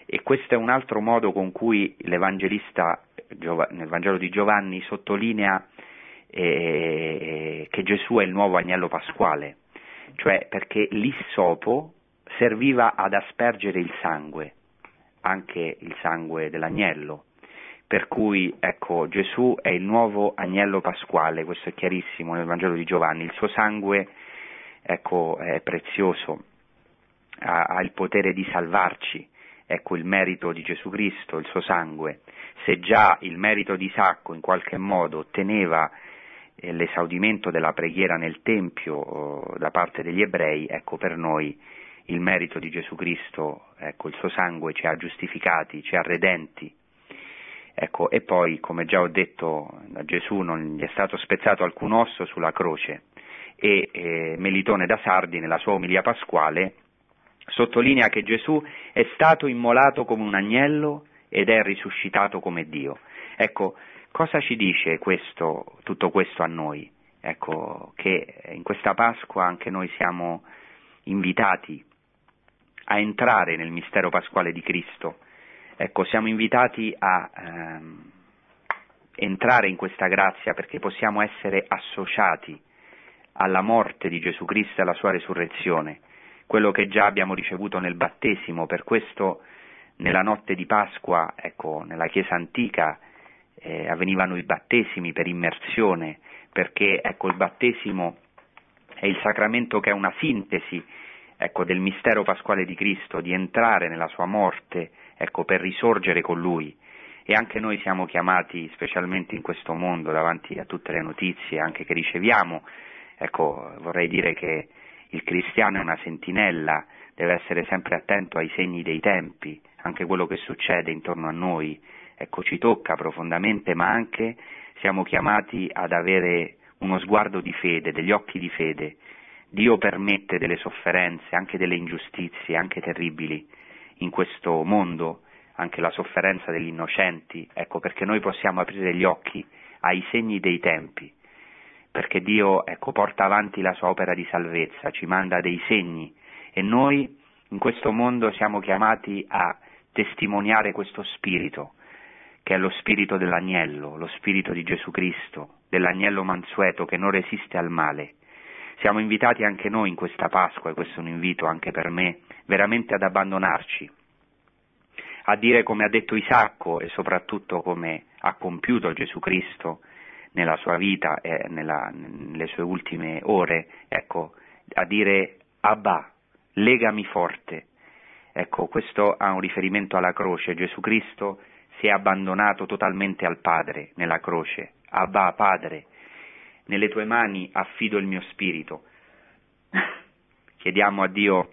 E questo è un altro modo con cui l'Evangelista nel Vangelo di Giovanni sottolinea eh, che Gesù è il nuovo agnello pasquale, cioè perché l'issopo serviva ad aspergere il sangue, anche il sangue dell'agnello. Per cui, ecco, Gesù è il nuovo agnello pasquale, questo è chiarissimo nel Vangelo di Giovanni, il suo sangue, ecco, è prezioso, ha, ha il potere di salvarci, ecco il merito di Gesù Cristo, il suo sangue. Se già il merito di Sacco in qualche modo otteneva eh, l'esaudimento della preghiera nel Tempio eh, da parte degli ebrei, ecco per noi il merito di Gesù Cristo, ecco, il suo sangue ci ha giustificati, ci ha redenti. Ecco, e poi, come già ho detto, da Gesù non gli è stato spezzato alcun osso sulla croce e eh, Melitone da Sardi, nella sua omilia pasquale, sottolinea che Gesù è stato immolato come un agnello ed è risuscitato come Dio. Ecco, cosa ci dice questo, tutto questo a noi? Ecco, che in questa Pasqua anche noi siamo invitati a entrare nel mistero pasquale di Cristo. Ecco, siamo invitati a ehm, entrare in questa grazia perché possiamo essere associati alla morte di Gesù Cristo e alla sua resurrezione, quello che già abbiamo ricevuto nel battesimo, per questo nella notte di Pasqua, ecco, nella Chiesa antica eh, avvenivano i battesimi per immersione, perché ecco, il battesimo è il sacramento che è una sintesi ecco, del mistero pasquale di Cristo, di entrare nella sua morte, ecco, per risorgere con Lui. E anche noi siamo chiamati, specialmente in questo mondo, davanti a tutte le notizie anche che riceviamo, ecco, vorrei dire che il cristiano è una sentinella, deve essere sempre attento ai segni dei tempi, anche quello che succede intorno a noi, ecco, ci tocca profondamente, ma anche siamo chiamati ad avere uno sguardo di fede, degli occhi di fede, Dio permette delle sofferenze, anche delle ingiustizie, anche terribili in questo mondo, anche la sofferenza degli innocenti, ecco perché noi possiamo aprire gli occhi ai segni dei tempi, perché Dio ecco, porta avanti la sua opera di salvezza, ci manda dei segni e noi in questo mondo siamo chiamati a testimoniare questo spirito, che è lo spirito dell'agnello, lo spirito di Gesù Cristo, dell'agnello mansueto che non resiste al male siamo invitati anche noi in questa Pasqua, e questo è un invito anche per me, veramente ad abbandonarci, a dire come ha detto Isacco e soprattutto come ha compiuto Gesù Cristo nella sua vita e nella, nelle sue ultime ore, ecco, a dire Abba, legami forte. Ecco, questo ha un riferimento alla croce. Gesù Cristo si è abbandonato totalmente al Padre nella croce. Abba, Padre, nelle tue mani affido il mio spirito. Chiediamo a Dio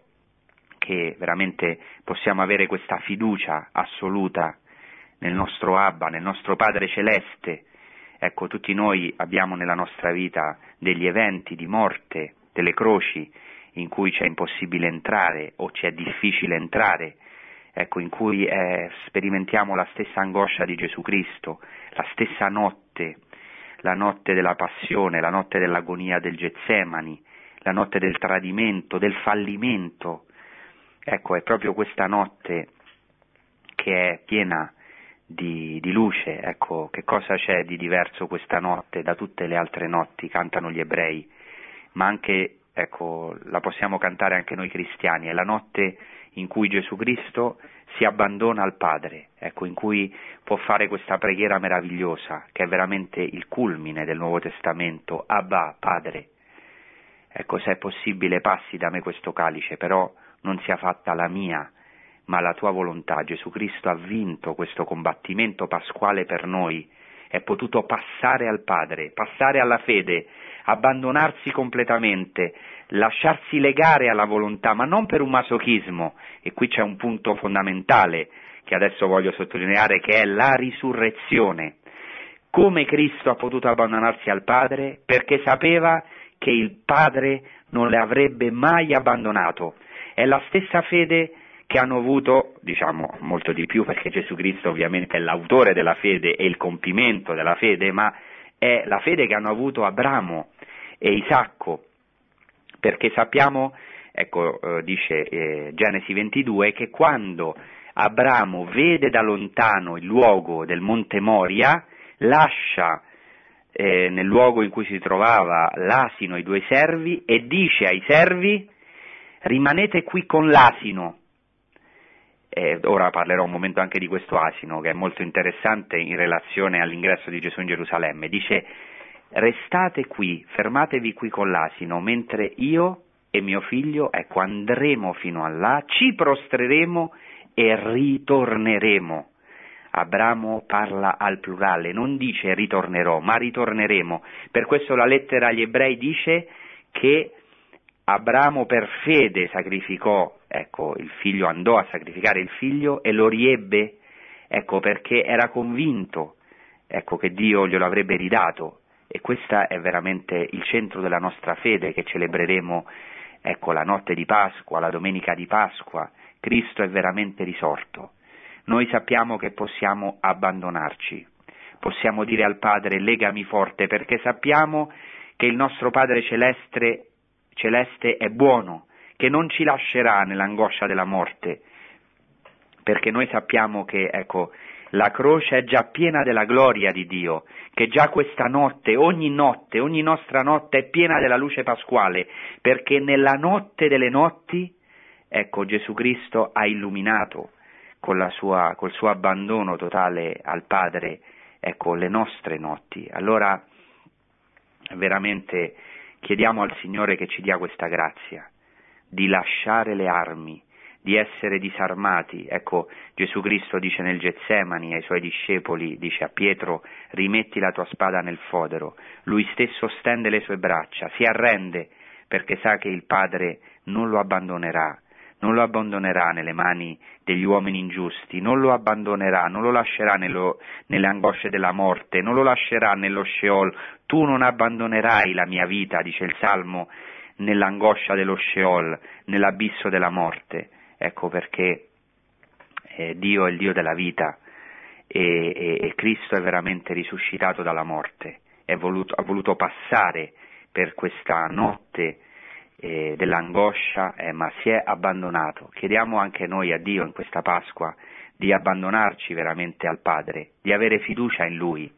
che veramente possiamo avere questa fiducia assoluta nel nostro Abba, nel nostro Padre Celeste. Ecco, tutti noi abbiamo nella nostra vita degli eventi di morte, delle croci in cui c'è impossibile entrare o c'è difficile entrare, ecco, in cui eh, sperimentiamo la stessa angoscia di Gesù Cristo, la stessa notte, la notte della passione, la notte dell'agonia del Getsemani, la notte del tradimento, del fallimento. Ecco, è proprio questa notte che è piena di, di, luce, ecco, che cosa c'è di diverso questa notte da tutte le altre notti, cantano gli ebrei, ma anche, ecco, la possiamo cantare anche noi cristiani, è la notte in cui Gesù Cristo si abbandona al Padre, ecco, in cui può fare questa preghiera meravigliosa, che è veramente il culmine del Nuovo Testamento, Abba, Padre. Ecco, se è possibile passi da me questo calice, però non sia fatta la mia, ma la tua volontà. Gesù Cristo ha vinto questo combattimento pasquale per noi, è potuto passare al Padre, passare alla fede, abbandonarsi completamente, lasciarsi legare alla volontà, ma non per un masochismo, e qui c'è un punto fondamentale che adesso voglio sottolineare, che è la risurrezione. Come Cristo ha potuto abbandonarsi al Padre? Perché sapeva che il Padre non le avrebbe mai abbandonato. È la stessa fede che hanno avuto, diciamo molto di più perché Gesù Cristo ovviamente è l'autore della fede e il compimento della fede, ma è la fede che hanno avuto Abramo e Isacco, perché sappiamo, ecco, eh, dice eh, Genesi 22, che quando Abramo vede da lontano il luogo del Monte Moria, lascia eh, nel luogo in cui si trovava l'asino e i due servi e dice ai servi rimanete qui con l'asino eh, ora parlerò un momento anche di questo asino che è molto interessante in relazione all'ingresso di Gesù in Gerusalemme. Dice restate qui, fermatevi qui con l'asino, mentre io e mio figlio, ecco, andremo fino a là, ci prostreremo e ritorneremo. Abramo parla al plurale, non dice ritornerò, ma ritorneremo. Per questo la lettera agli ebrei dice che Abramo per fede sacrificò, ecco, il figlio andò a sacrificare il figlio e lo riebbe, ecco, perché era convinto, ecco, che Dio glielo avrebbe ridato. E questo è veramente il centro della nostra fede che celebreremo, ecco, la notte di Pasqua, la domenica di Pasqua. Cristo è veramente risorto. Noi sappiamo che possiamo abbandonarci, possiamo dire al Padre legami forte perché sappiamo che il nostro Padre Celeste celeste è buono, che non ci lascerà nell'angoscia della morte, perché noi sappiamo che, ecco, la croce è già piena della gloria di Dio, che già questa notte, ogni notte, ogni nostra notte è piena della luce pasquale, perché nella notte delle notti, ecco, Gesù Cristo ha illuminato con sua, col suo abbandono totale al Padre, ecco, le nostre notti. Allora, veramente Chiediamo al Signore che ci dia questa grazia di lasciare le armi, di essere disarmati. Ecco, Gesù Cristo dice nel Getsemani ai suoi discepoli, dice a Pietro, rimetti la tua spada nel fodero. Lui stesso stende le sue braccia, si arrende perché sa che il Padre non lo abbandonerà, non lo abbandonerà nelle mani degli uomini ingiusti, non lo abbandonerà, non lo lascerà nello, nelle angosce della morte, non lo lascerà nello Sheol. Tu non abbandonerai la mia vita, dice il Salmo, nell'angoscia dello Sheol, nell'abisso della morte. Ecco perché eh, Dio è il Dio della vita e, e, e Cristo è veramente risuscitato dalla morte, voluto, ha voluto passare per questa notte eh, dell'angoscia, eh, ma si è abbandonato. Chiediamo anche noi a Dio in questa Pasqua di abbandonarci veramente al Padre, di avere fiducia in Lui,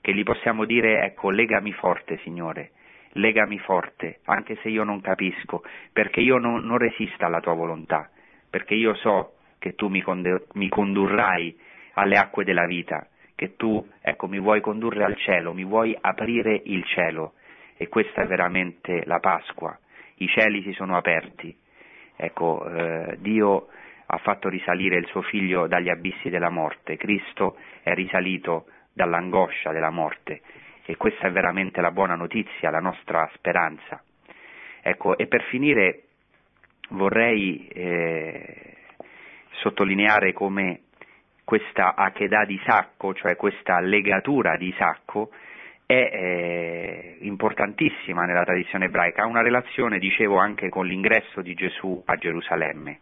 che gli possiamo dire ecco legami forte Signore, legami forte, anche se io non capisco, perché io non, non resisto alla tua volontà, perché io so che tu mi, conde, mi condurrai alle acque della vita, che tu ecco, mi vuoi condurre al cielo, mi vuoi aprire il cielo. E questa è veramente la Pasqua, i cieli si sono aperti. Ecco, eh, Dio ha fatto risalire il suo figlio dagli abissi della morte, Cristo è risalito dall'angoscia della morte e questa è veramente la buona notizia, la nostra speranza. Ecco, e per finire vorrei eh, sottolineare come questa Akedah di Sacco, cioè questa legatura di Sacco, è eh, importantissima nella tradizione ebraica, ha una relazione, dicevo, anche con l'ingresso di Gesù a Gerusalemme.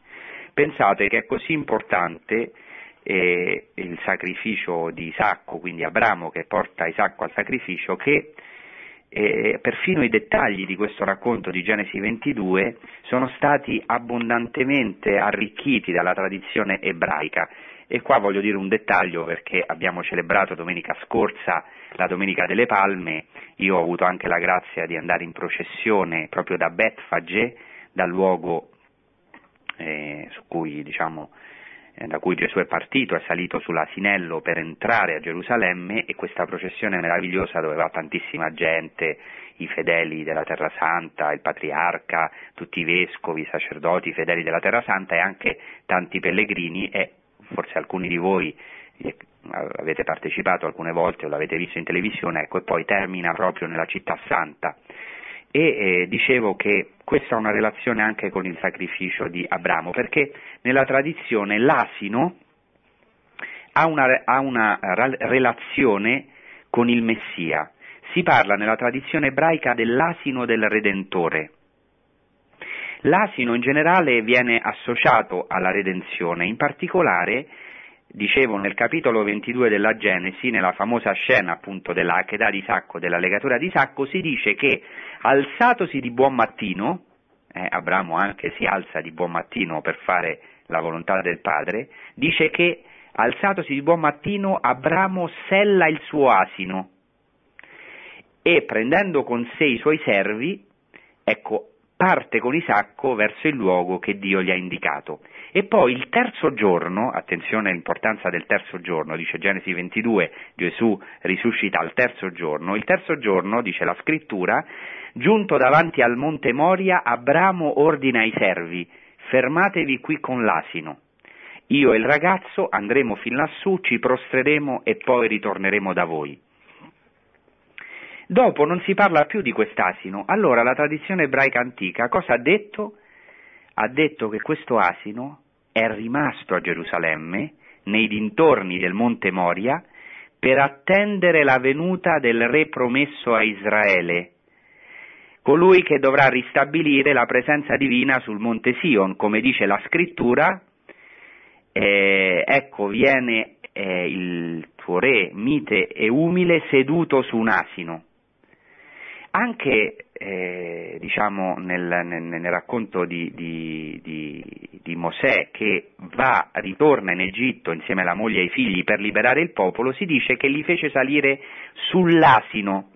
Pensate che è così importante eh, il sacrificio di Isacco, quindi Abramo che porta Isacco al sacrificio, che eh, perfino i dettagli di questo racconto di Genesi 22 sono stati abbondantemente arricchiti dalla tradizione ebraica. E qua voglio dire un dettaglio perché abbiamo celebrato domenica scorsa la Domenica delle Palme, io ho avuto anche la grazia di andare in processione proprio da Betfage, dal luogo eh, cui, diciamo, da cui Gesù è partito, è salito sull'asinello per entrare a Gerusalemme e questa processione meravigliosa dove va tantissima gente, i fedeli della Terra Santa, il patriarca, tutti i vescovi, i sacerdoti, i fedeli della Terra Santa e anche tanti pellegrini e forse alcuni di voi eh, avete partecipato alcune volte o l'avete visto in televisione, ecco, e poi termina proprio nella città santa. E eh, dicevo che questa ha una relazione anche con il sacrificio di Abramo, perché nella tradizione l'asino ha una, ha una relazione con il Messia. Si parla nella tradizione ebraica dell'asino del Redentore. L'asino in generale viene associato alla redenzione, in particolare, dicevo nel capitolo 22 della Genesi, nella famosa scena appunto dell'Acheda di Sacco, della legatura di Sacco, si dice che alzatosi di buon mattino, eh, Abramo anche si alza di buon mattino per fare la volontà del Padre, dice che alzatosi di buon mattino Abramo sella il suo asino e prendendo con sé i suoi servi, ecco, parte con Isacco verso il luogo che Dio gli ha indicato. E poi il terzo giorno, attenzione all'importanza del terzo giorno, dice Genesi 22, Gesù risuscita al terzo giorno, il terzo giorno, dice la scrittura, giunto davanti al monte Moria, Abramo ordina ai servi, fermatevi qui con l'asino. Io e il ragazzo andremo fin lassù, ci prostreremo e poi ritorneremo da voi. Dopo non si parla più di quest'asino. Allora la tradizione ebraica antica cosa ha detto? Ha detto che questo asino è rimasto a Gerusalemme, nei dintorni del monte Moria, per attendere la venuta del re promesso a Israele, colui che dovrà ristabilire la presenza divina sul monte Sion, come dice la scrittura, eh, ecco viene eh, il tuo re mite e umile seduto su un asino. Anche eh, diciamo nel, nel, nel, racconto di, di, di, di, Mosè che va, ritorna in Egitto insieme alla moglie e ai figli per liberare il popolo, si dice che li fece salire sull'asino.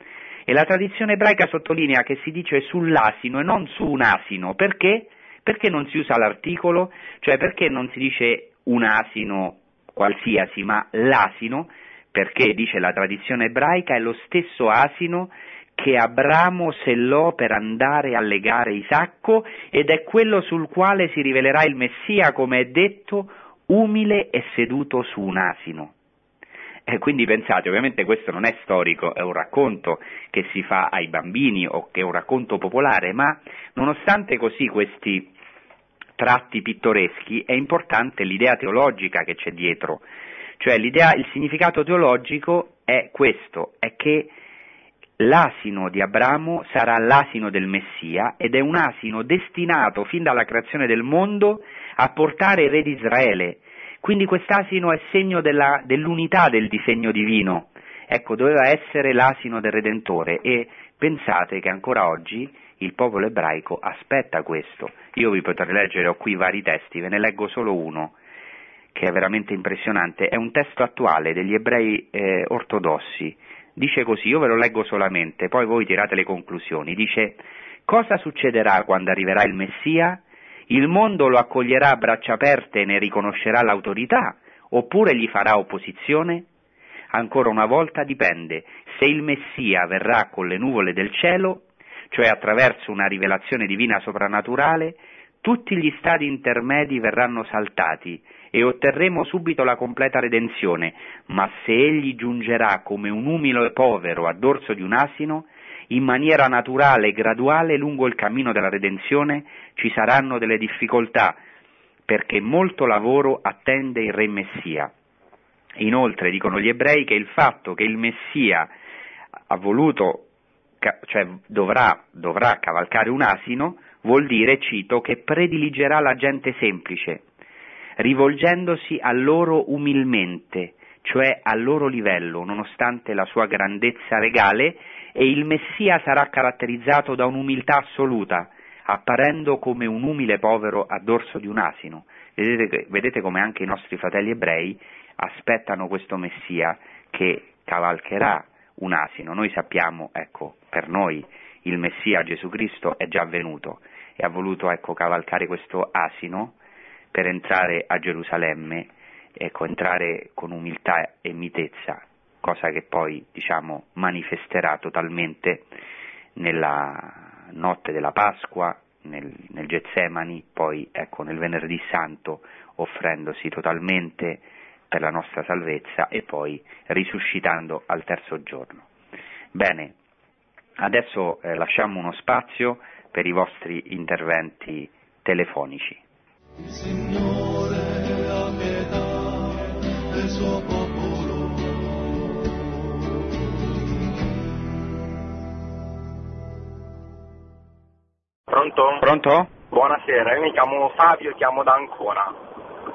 E la tradizione ebraica sottolinea che si dice sull'asino e non su un asino. Perché? Perché non si usa l'articolo? Cioè perché non si dice un asino qualsiasi, ma l'asino? Perché, dice la tradizione ebraica, è lo stesso asino che Abramo sellò per andare a legare Isacco ed è quello sul quale si rivelerà il Messia, come è detto, umile e seduto su un asino. E quindi pensate, ovviamente questo non è storico, è un racconto che si fa ai bambini o che è un racconto popolare, ma nonostante così questi tratti pittoreschi è importante l'idea teologica che c'è dietro, cioè il significato teologico è questo, è che l'asino di Abramo sarà l'asino del Messia ed è un asino destinato fin dalla creazione del mondo a portare il re di Israele. Quindi quest'asino è segno della, dell'unità del disegno divino. Ecco, doveva essere l'asino del Redentore e pensate che ancora oggi il popolo ebraico aspetta questo. Io vi potrei leggere, ho qui vari testi, ve ne leggo solo uno che è veramente impressionante. È un testo attuale degli ebrei eh, ortodossi dice così, io ve lo leggo solamente, poi voi tirate le conclusioni, dice cosa succederà quando arriverà il Messia? Il mondo lo accoglierà a braccia aperte e ne riconoscerà l'autorità, oppure gli farà opposizione? Ancora una volta dipende, se il Messia verrà con le nuvole del cielo, cioè attraverso una rivelazione divina soprannaturale, tutti gli stadi intermedi verranno saltati e otterremo subito la completa redenzione, ma se egli giungerà come un umile povero a dorso di un asino, in maniera naturale e graduale lungo il cammino della redenzione ci saranno delle difficoltà, perché molto lavoro attende il Re Messia. Inoltre dicono gli ebrei che il fatto che il Messia ha voluto, cioè dovrà, dovrà cavalcare un asino, vuol dire, cito, che prediligerà la gente semplice, rivolgendosi a loro umilmente, cioè al loro livello, nonostante la sua grandezza regale, e il Messia sarà caratterizzato da un'umiltà assoluta, apparendo come un umile povero a dorso di un asino. Vedete, vedete come anche i nostri fratelli ebrei aspettano questo Messia che cavalcherà un asino. Noi sappiamo, ecco, per noi il Messia Gesù Cristo è già venuto e ha voluto ecco, cavalcare questo asino per entrare a Gerusalemme, ecco, entrare con umiltà e mitezza, cosa che poi diciamo, manifesterà totalmente nella notte della Pasqua, nel, nel Getsemani, poi ecco, nel venerdì santo offrendosi totalmente per la nostra salvezza e poi risuscitando al terzo giorno. Bene, adesso eh, lasciamo uno spazio per i vostri interventi telefonici. Il Signore ha pietà del suo popolo. Pronto? Pronto? Buonasera, io mi chiamo Fabio, chiamo da Ancona.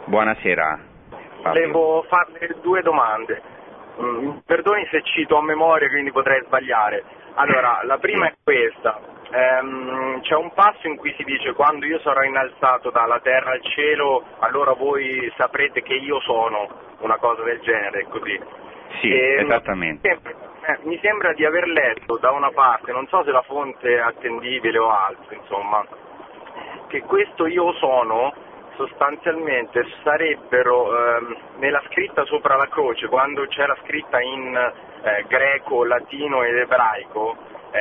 Buonasera. Fabio. Volevo farle due domande. Mm, Perdoni se cito a memoria, quindi potrei sbagliare. Allora, la prima è questa. Ehm, c'è un passo in cui si dice quando io sarò innalzato dalla terra al cielo, allora voi saprete che io sono, una cosa del genere, così. Sì, Ehm, esattamente. mi sembra- eh, mi sembra di aver letto da una parte, non so se la fonte è attendibile o altro, insomma, che questo io sono sostanzialmente sarebbero ehm, nella scritta sopra la croce, quando c'era scritta in eh, greco, latino ed ebraico,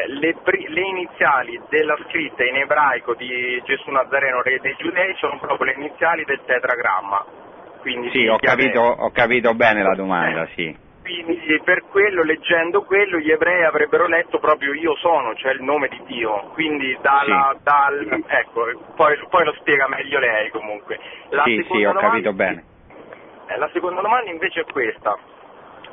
le, pri- le iniziali della scritta in ebraico di Gesù Nazareno, re dei giudei, sono proprio le iniziali del tetragramma. Quindi Sì, ho capito, ho capito bene la domanda, sì. quindi per quello, leggendo quello, gli ebrei avrebbero letto proprio io sono, cioè il nome di Dio. Quindi dalla, Sì. dal, ecco, poi, poi lo spiega meglio lei comunque. La Sì, seconda sì, ho domanda- capito bene. eh, La seconda domanda invece è questa.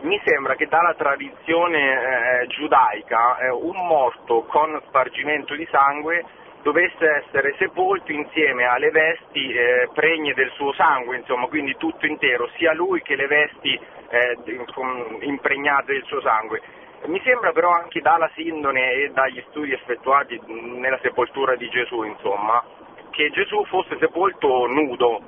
Mi sembra che dalla tradizione eh, giudaica eh, un morto con spargimento di sangue dovesse essere sepolto insieme alle vesti eh, pregne del suo sangue, insomma, quindi tutto intero, sia lui che le vesti eh, impregnate del suo sangue. Mi sembra però anche dalla sindone e dagli studi effettuati nella sepoltura di Gesù, insomma, che Gesù fosse sepolto nudo.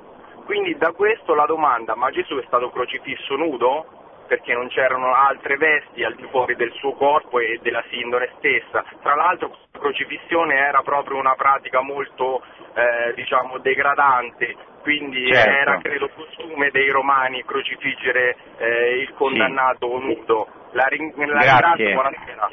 Quindi da questo la domanda, ma Gesù è stato crocifisso nudo? Perché non c'erano altre vesti al di fuori del suo corpo e della sindone stessa. Tra l'altro la crocifissione era proprio una pratica molto, eh, diciamo, degradante, quindi Certo. era credo costume dei romani crocifiggere eh, il condannato nudo. La, ring- la ringrazio, buonasera.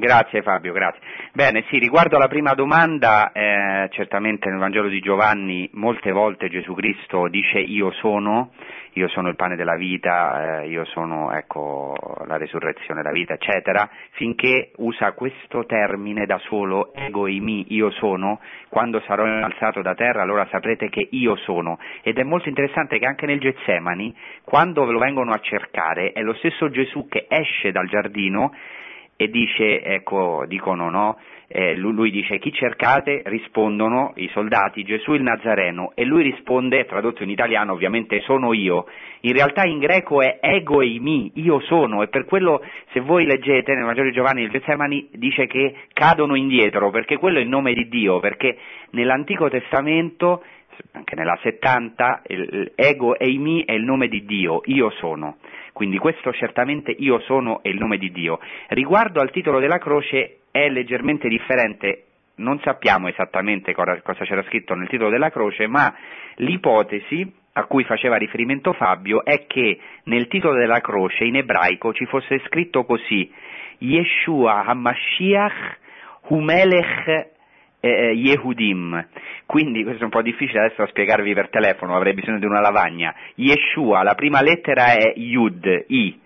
Grazie Fabio, grazie. Bene, sì, riguardo alla prima domanda, eh, certamente nel Vangelo di Giovanni molte volte Gesù Cristo dice io sono, io sono il pane della vita, eh, io sono ecco, la resurrezione della vita, eccetera, finché usa questo termine da solo, ego e mi, io sono, quando sarò innalzato da terra allora saprete che io sono. Ed è molto interessante che anche nel Getsemani, quando lo vengono a cercare, è lo stesso Gesù che esce dal giardino e dice, ecco, dicono no, eh, lui, lui dice chi cercate? Rispondono i soldati Gesù il Nazareno. E lui risponde, tradotto in italiano ovviamente sono io, in realtà in greco è ego eimi, io sono e per quello se voi leggete nel di Giovanni il Getsemani dice che cadono indietro perché quello è il nome di Dio, perché nell'Antico Testamento anche nella 70, il- ego eimi è il nome di Dio, io sono. Quindi questo certamente io sono è il nome di Dio. Riguardo al titolo della croce è leggermente differente, non sappiamo esattamente cosa, cosa c'era scritto nel titolo della croce, ma l'ipotesi a cui faceva riferimento Fabio è che nel titolo della croce in ebraico ci fosse scritto così Yeshua HaMashiach Humelech eh, Yehudim, quindi questo è un po' difficile adesso da spiegarvi per telefono, avrei bisogno di una lavagna. Yeshua, la prima lettera è Yud, I.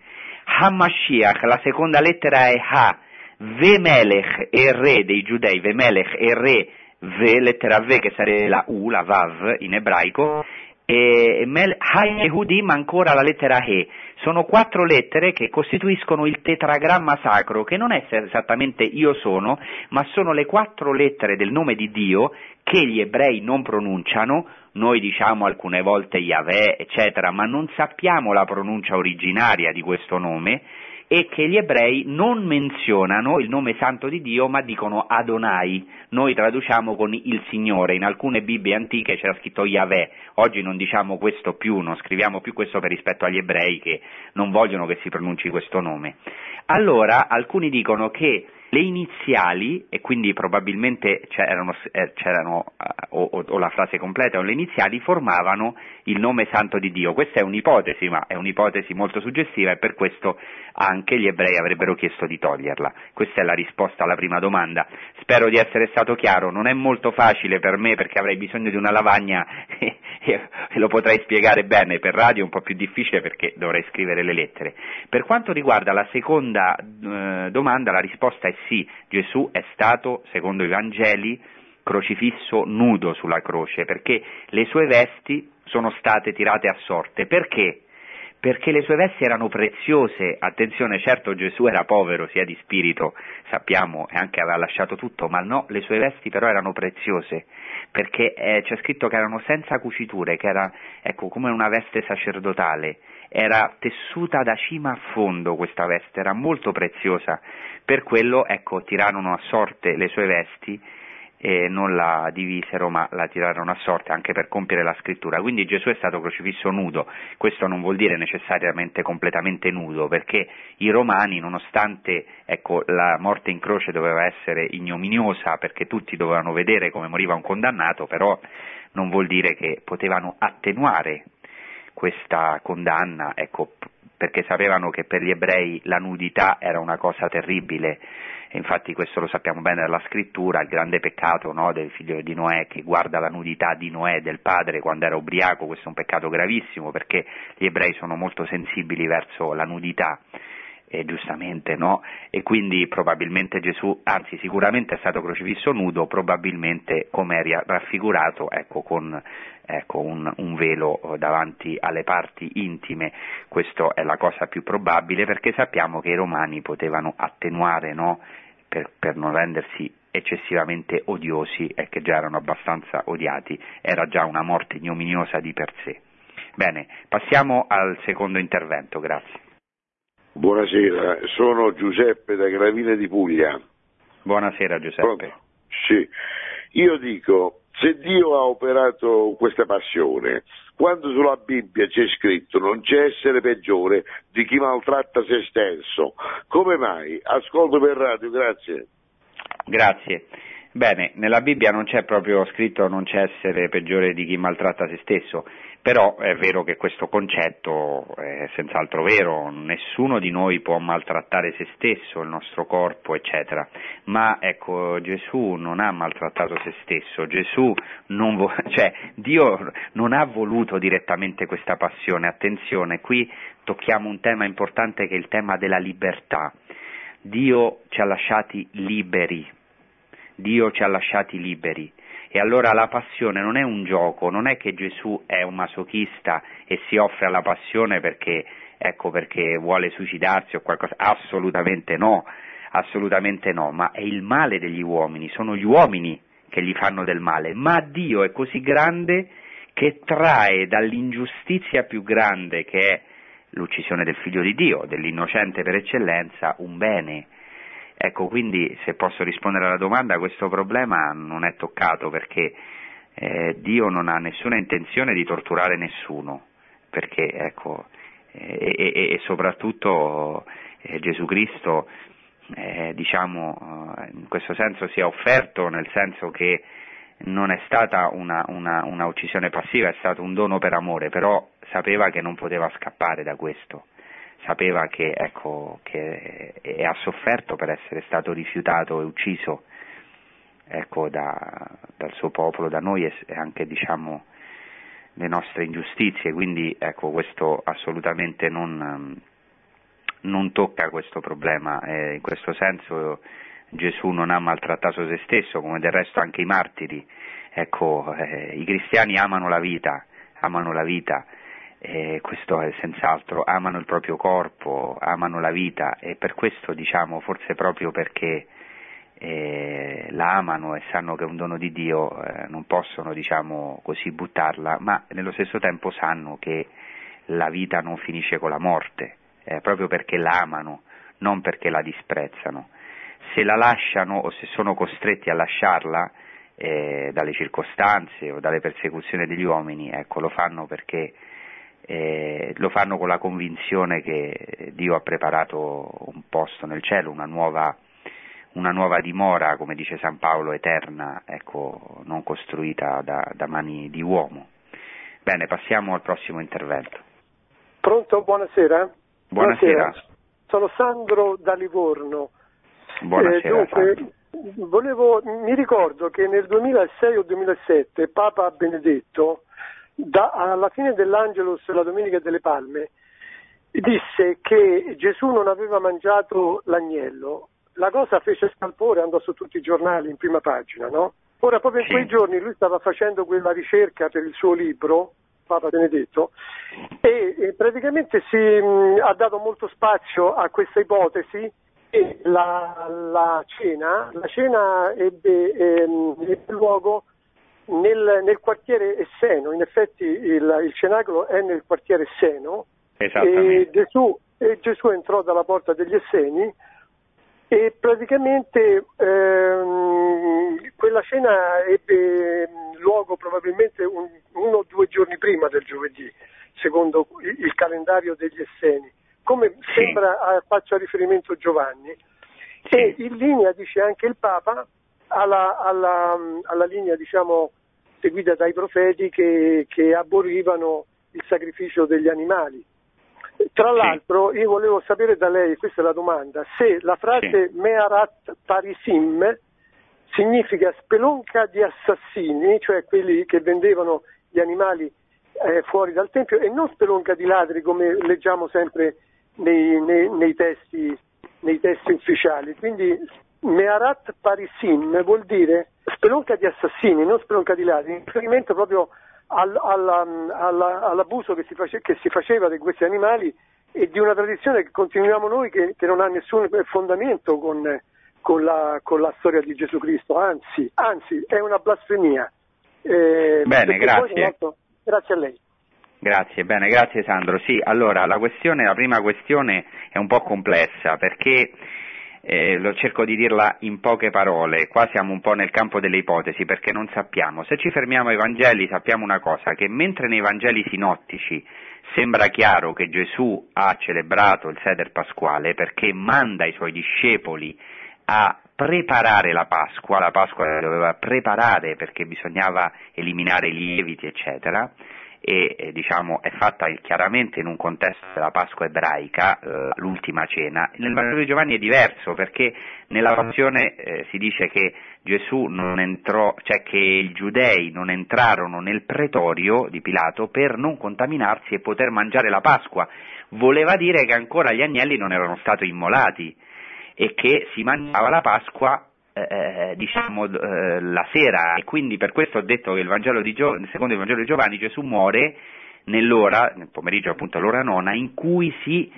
Hamashiach, la seconda lettera è Ha. Vemelech è re dei giudei, Vemelech è re, Ve, lettera V che sarebbe la U, la Vav in ebraico, e Mel, Ha Yehudim ancora la lettera He. Sono quattro lettere che costituiscono il tetragramma sacro, che non è esattamente io sono, ma sono le quattro lettere del nome di Dio che gli ebrei non pronunciano, noi diciamo alcune volte Yahweh, eccetera, ma non sappiamo la pronuncia originaria di questo nome, e che gli ebrei non menzionano il nome santo di Dio, ma dicono Adonai. Noi traduciamo con il Signore, in alcune Bibbie antiche c'era scritto Yahweh, oggi non diciamo questo più, non scriviamo più questo per rispetto agli ebrei che non vogliono che si pronunci questo nome. Allora alcuni dicono che le iniziali, e quindi probabilmente c'erano, eh, c'erano eh, o, o, la frase completa o le iniziali, formavano il nome santo di Dio. Questa è un'ipotesi, ma è un'ipotesi molto suggestiva e per questo anche gli ebrei avrebbero chiesto di toglierla. Questa è la risposta alla prima domanda. Spero di essere stato chiaro, non è molto facile per me perché avrei bisogno di una lavagna e, e lo potrei spiegare bene, per radio è un po' più difficile perché dovrei scrivere le lettere. Per quanto riguarda la seconda eh, domanda, la risposta è sì, Gesù è stato, secondo i Vangeli, crocifisso nudo sulla croce, perché le sue vesti sono state tirate a sorte. Perché? Perché le sue vesti erano preziose, attenzione, certo Gesù era povero sia di spirito, sappiamo, e anche aveva lasciato tutto, ma no, le sue vesti però erano preziose, perché eh, c'è scritto che erano senza cuciture, che era, ecco, come una veste sacerdotale, era tessuta da cima a fondo questa veste, era molto preziosa, per quello ecco, tirarono a sorte le sue vesti e non la divisero ma la tirarono a sorte anche per compiere la scrittura. Quindi Gesù è stato crocifisso nudo, questo non vuol dire necessariamente completamente nudo, perché i romani, nonostante ecco, la morte in croce doveva essere ignominiosa, perché tutti dovevano vedere come moriva un condannato, però non vuol dire che potevano attenuare questa condanna, ecco, perché sapevano che per gli ebrei la nudità era una cosa terribile, e infatti questo lo sappiamo bene dalla scrittura, il grande peccato no, del figlio di Noè che guarda la nudità di Noè, del padre, quando era ubriaco, questo è un peccato gravissimo perché gli ebrei sono molto sensibili verso la nudità eh, giustamente no? E quindi probabilmente Gesù, anzi sicuramente è stato crocifisso nudo, probabilmente come era raffigurato, ecco, con ecco, un, un, velo eh, davanti alle parti intime, questa è la cosa più probabile perché sappiamo che i romani potevano attenuare no? per, per non rendersi eccessivamente odiosi e che già erano abbastanza odiati, era già una morte ignominiosa di per sé. Bene, passiamo al secondo intervento, grazie. Buonasera, sono Giuseppe da Gravina di Puglia. Buonasera Giuseppe. Pronto? Sì, io dico, se Dio ha operato questa passione, quando sulla Bibbia c'è scritto non c'è essere peggiore di chi maltratta se stesso, come mai? Ascolto per radio, grazie. Grazie. Bene, nella Bibbia non c'è proprio scritto non c'è essere peggiore di chi maltratta se stesso, però è vero che questo concetto è senz'altro vero, nessuno di noi può maltrattare se stesso, il nostro corpo, eccetera, ma ecco Gesù non ha maltrattato se stesso, non vo- cioè Dio non ha voluto direttamente questa passione, attenzione, qui tocchiamo un tema importante che è il tema della libertà. Dio ci ha lasciati liberi, Dio ci ha lasciati liberi. E allora la passione non è un gioco, non è che Gesù è un masochista e si offre alla passione perché, ecco, perché vuole suicidarsi o qualcosa, assolutamente no, assolutamente no, ma è il male degli uomini, sono gli uomini che gli fanno del male, ma Dio è così grande che trae dall'ingiustizia più grande che è l'uccisione del figlio di Dio, dell'innocente per eccellenza, un bene Ecco, quindi se posso rispondere alla domanda, questo problema non è toccato perché eh, Dio non ha nessuna intenzione di torturare nessuno, perché, ecco, e, e, e, soprattutto eh, Gesù Cristo, eh, diciamo, eh, in questo senso si è offerto, nel senso che non è stata una, una, una uccisione passiva, è stato un dono per amore, però sapeva che non poteva scappare da questo sapeva che, ecco, che ha sofferto per essere stato rifiutato e ucciso ecco, da, dal suo popolo, da noi e, e anche diciamo, le nostre ingiustizie, quindi ecco, questo assolutamente non, non tocca questo problema, eh, in questo senso Gesù non ha maltrattato se stesso, come del resto anche i martiri, ecco, eh, i cristiani amano la vita, amano la vita, eh, questo è senz'altro, amano il proprio corpo, amano la vita e per questo diciamo, forse proprio perché eh, la amano e sanno che è un dono di Dio, eh, non possono diciamo così buttarla, ma nello stesso tempo sanno che la vita non finisce con la morte, eh, proprio perché la amano, non perché la disprezzano. Se la lasciano o se sono costretti a lasciarla eh, dalle circostanze o dalle persecuzioni degli uomini, ecco, lo fanno perché eh, lo fanno con la convinzione che Dio ha preparato un posto nel cielo, una nuova una nuova dimora, come dice San Paolo, eterna, ecco, non costruita da, da mani di uomo. Bene, passiamo al prossimo intervento. Pronto, buonasera. Buonasera. buonasera. Sono Sandro da Livorno. Buonasera. Eh, dunque, volevo, mi ricordo che nel 2006 o 2007 Papa Benedetto, da, alla fine dell'Angelus, la Domenica delle Palme, disse che Gesù non aveva mangiato l'agnello la cosa fece scalpore, andò su tutti i giornali in prima pagina, no? Ora, proprio in quei giorni lui stava facendo quella ricerca per il suo libro, Papa Benedetto, e, e praticamente si, mh, ha dato molto spazio a questa ipotesi e la, la cena, la cena ebbe, ehm, ebbe luogo nel, nel, quartiere Esseno, in effetti il, il, cenacolo è nel quartiere Esseno e Gesù, e Gesù entrò dalla porta degli Esseni e praticamente ehm, quella cena ebbe luogo probabilmente un, uno o due giorni prima del giovedì, secondo il, calendario degli Esseni, come sì. sembra faccia riferimento Giovanni. Sì. E in linea, dice anche il Papa, alla, alla, alla linea diciamo, seguita dai profeti che, che aborrivano il sacrificio degli animali. Tra l'altro io volevo sapere da lei, questa è la domanda, se la frase sì. Mearat Parisim significa spelonca di assassini, cioè quelli che vendevano gli animali eh, fuori dal Tempio, e non spelonca di ladri come leggiamo sempre nei, nei, nei, testi, nei testi, ufficiali. Quindi Mearat Parisim vuol dire spelonca di assassini, non spelonca di ladri, in riferimento proprio al, alla, alla, all'abuso che si, face, che si, faceva di questi animali e di una tradizione che continuiamo noi che, che non ha nessun fondamento con, con, la, con, la, storia di Gesù Cristo, anzi, anzi è una blasfemia. Eh, bene, grazie. Poi, grazie a lei. Grazie, bene, grazie Sandro. Sì, allora la questione, la prima questione è un po' complessa perché eh, lo cerco di dirla in poche parole, qua siamo un po' nel campo delle ipotesi perché non sappiamo. Se ci fermiamo ai Vangeli sappiamo una cosa, che mentre nei Vangeli sinottici sembra chiaro che Gesù ha celebrato il Seder Pasquale perché manda i suoi discepoli a preparare la Pasqua, la Pasqua la doveva preparare perché bisognava eliminare i lieviti, eccetera, e eh, diciamo, è fatta chiaramente in un contesto della Pasqua ebraica, eh, l'ultima cena. Nel Vangelo di Giovanni è diverso perché nella passione eh, si dice che Gesù non entrò, cioè che i giudei non entrarono nel pretorio di Pilato per non contaminarsi e poter mangiare la Pasqua. Voleva dire che ancora gli agnelli non erano stati immolati e che si mangiava la Pasqua eh, eh, diciamo eh, la sera e quindi per questo ho detto che il Gio- secondo il Vangelo di Giovanni Gesù muore nell'ora, nel pomeriggio appunto all'ora nona, in cui si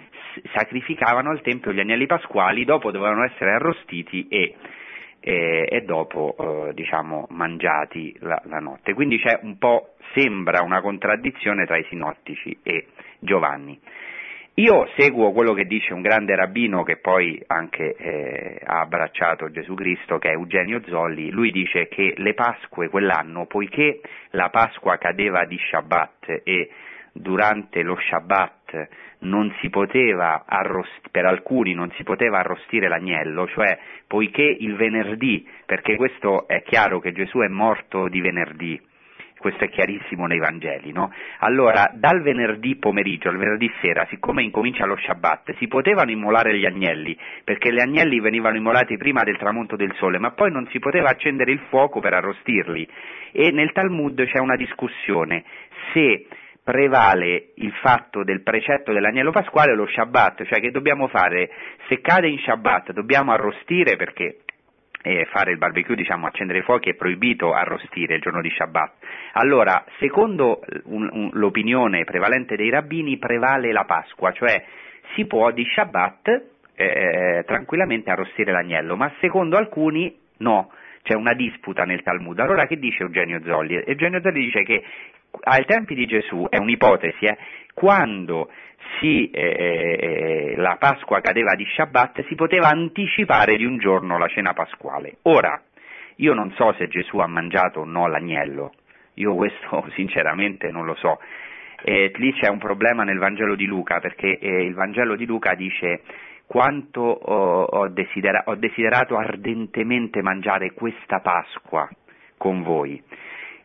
sacrificavano al Tempio gli agnelli pasquali, dopo dovevano essere arrostiti e, e, e dopo eh, diciamo mangiati la, la, notte. Quindi c'è un po', sembra una contraddizione tra i sinottici e Giovanni. Io seguo quello che dice un grande rabbino che poi anche eh, ha abbracciato Gesù Cristo, che è Eugenio Zolli, lui dice che le Pasque quell'anno, poiché la Pasqua cadeva di Shabbat e durante lo Shabbat arrost- per alcuni non si poteva arrostire l'agnello, cioè poiché il venerdì, perché questo è chiaro che Gesù è morto di venerdì, questo è chiarissimo nei Vangeli, no? Allora, dal venerdì pomeriggio al venerdì sera, siccome incomincia lo Shabbat, si potevano immolare gli agnelli, perché gli agnelli venivano immolati prima del tramonto del sole, ma poi non si poteva accendere il fuoco per arrostirli. E nel Talmud c'è una discussione se prevale il fatto del precetto dell'agnello pasquale o lo Shabbat, cioè che dobbiamo fare, se cade in Shabbat dobbiamo arrostire perché eh, fare il barbecue, diciamo accendere i fuochi è proibito arrostire il giorno di Shabbat. Allora, secondo un, un, l'opinione prevalente dei rabbini prevale la Pasqua, cioè si può di Shabbat eh, tranquillamente arrostire l'agnello, ma secondo alcuni no, c'è una disputa nel Talmud. Allora che dice Eugenio Zolli? Eugenio Zolli dice che ai tempi di Gesù, è un'ipotesi, eh, quando si, eh, eh, la Pasqua cadeva di Shabbat si poteva anticipare di un giorno la cena pasquale. Ora, io non so se Gesù ha mangiato o no l'agnello, io questo sinceramente non lo so. Eh, lì c'è un problema nel Vangelo di Luca, perché eh, il Vangelo di Luca dice quanto ho, ho, desidera- ho desiderato ardentemente mangiare questa Pasqua con voi.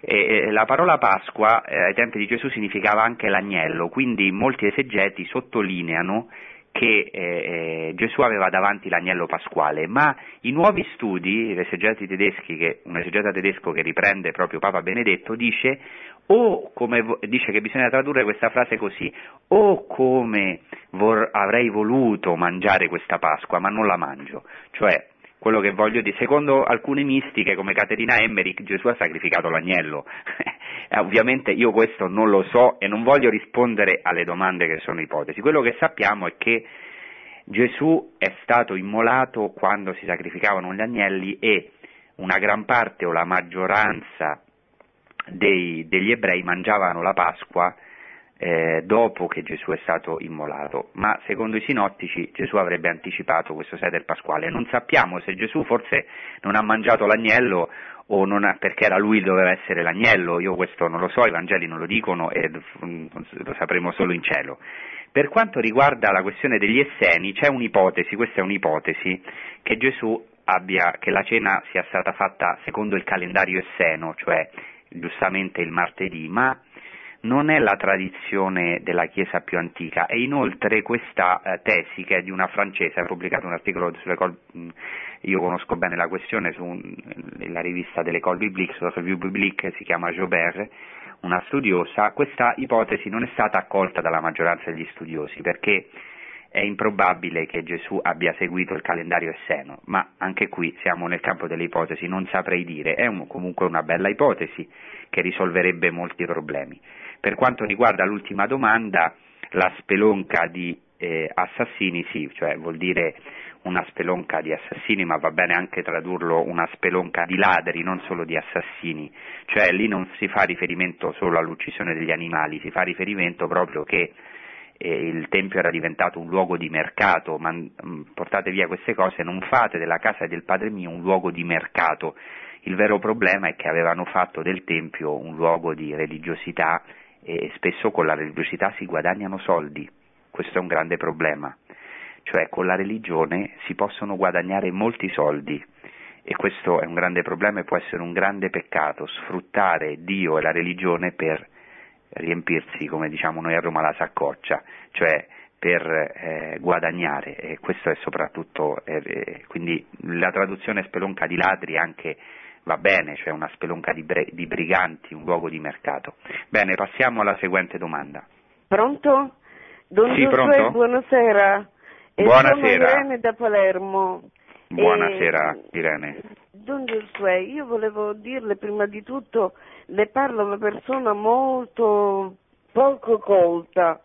E la parola Pasqua eh, ai tempi di Gesù significava anche l'agnello, quindi molti esegeti sottolineano che eh, eh, Gesù aveva davanti l'agnello pasquale, ma i nuovi studi, che, un esegeta tedesco che riprende proprio Papa Benedetto, dice o come dice che bisogna tradurre questa frase così, o come vor, avrei voluto mangiare questa Pasqua, ma non la mangio, cioè quello che voglio dire, secondo alcune mistiche come Caterina Emmerich Gesù ha sacrificato l'agnello, eh, ovviamente io questo non lo so e non voglio rispondere alle domande che sono ipotesi, quello che sappiamo è che Gesù è stato immolato quando si sacrificavano gli agnelli e una gran parte o la maggioranza dei, degli ebrei mangiavano la Pasqua eh, dopo che Gesù è stato immolato, ma secondo i sinottici Gesù avrebbe anticipato questo seder pasquale. Non sappiamo se Gesù forse non ha mangiato l'agnello o ha, perché era lui doveva essere l'agnello, io questo non lo so, i Vangeli non lo dicono e lo sapremo solo in cielo. Per quanto riguarda la questione degli esseni, c'è un'ipotesi, questa è un'ipotesi, che Gesù abbia, che la cena sia stata fatta secondo il calendario esseno, cioè giustamente il martedì, ma non è la tradizione della Chiesa più antica e inoltre questa eh, tesi che è di una francese, ha pubblicato un articolo sulle col- io conosco bene la questione sulla rivista dell'École Biblique, sulla Revue Biblique, si chiama Jobert, una studiosa, questa ipotesi non è stata accolta dalla maggioranza degli studiosi perché è improbabile che Gesù abbia seguito il calendario esseno, ma anche qui siamo nel campo delle ipotesi, non saprei dire, è un, comunque una bella ipotesi che risolverebbe molti problemi. Per quanto riguarda l'ultima domanda, la spelonca di eh, assassini sì, cioè vuol dire una spelonca di assassini, ma va bene anche tradurlo una spelonca di ladri, non solo di assassini, cioè lì non si fa riferimento solo all'uccisione degli animali, si fa riferimento proprio che eh, il Tempio era diventato un luogo di mercato, ma mh, mm, portate via queste cose, non fate della casa del Padre mio un luogo di mercato. Il vero problema è che avevano fatto del Tempio un luogo di religiosità e spesso con la religiosità si guadagnano soldi, questo è un grande problema, cioè con la religione si possono guadagnare molti soldi e questo è un grande problema e può essere un grande peccato, sfruttare Dio e la religione per riempirsi, come diciamo noi a Roma, la saccoccia, cioè per eh, guadagnare. E questo è soprattutto, eh, quindi la traduzione spelonca di ladri anche va bene, cioè una spelonca di, bre- di briganti, un luogo di mercato. Bene, passiamo alla seguente domanda. Pronto? Don sì, pronto? buonasera. E Buonasera. Sono Irene da Palermo. Buonasera E- Irene. Don Giosuè, io volevo dirle prima di tutto, le parla una persona molto poco colta,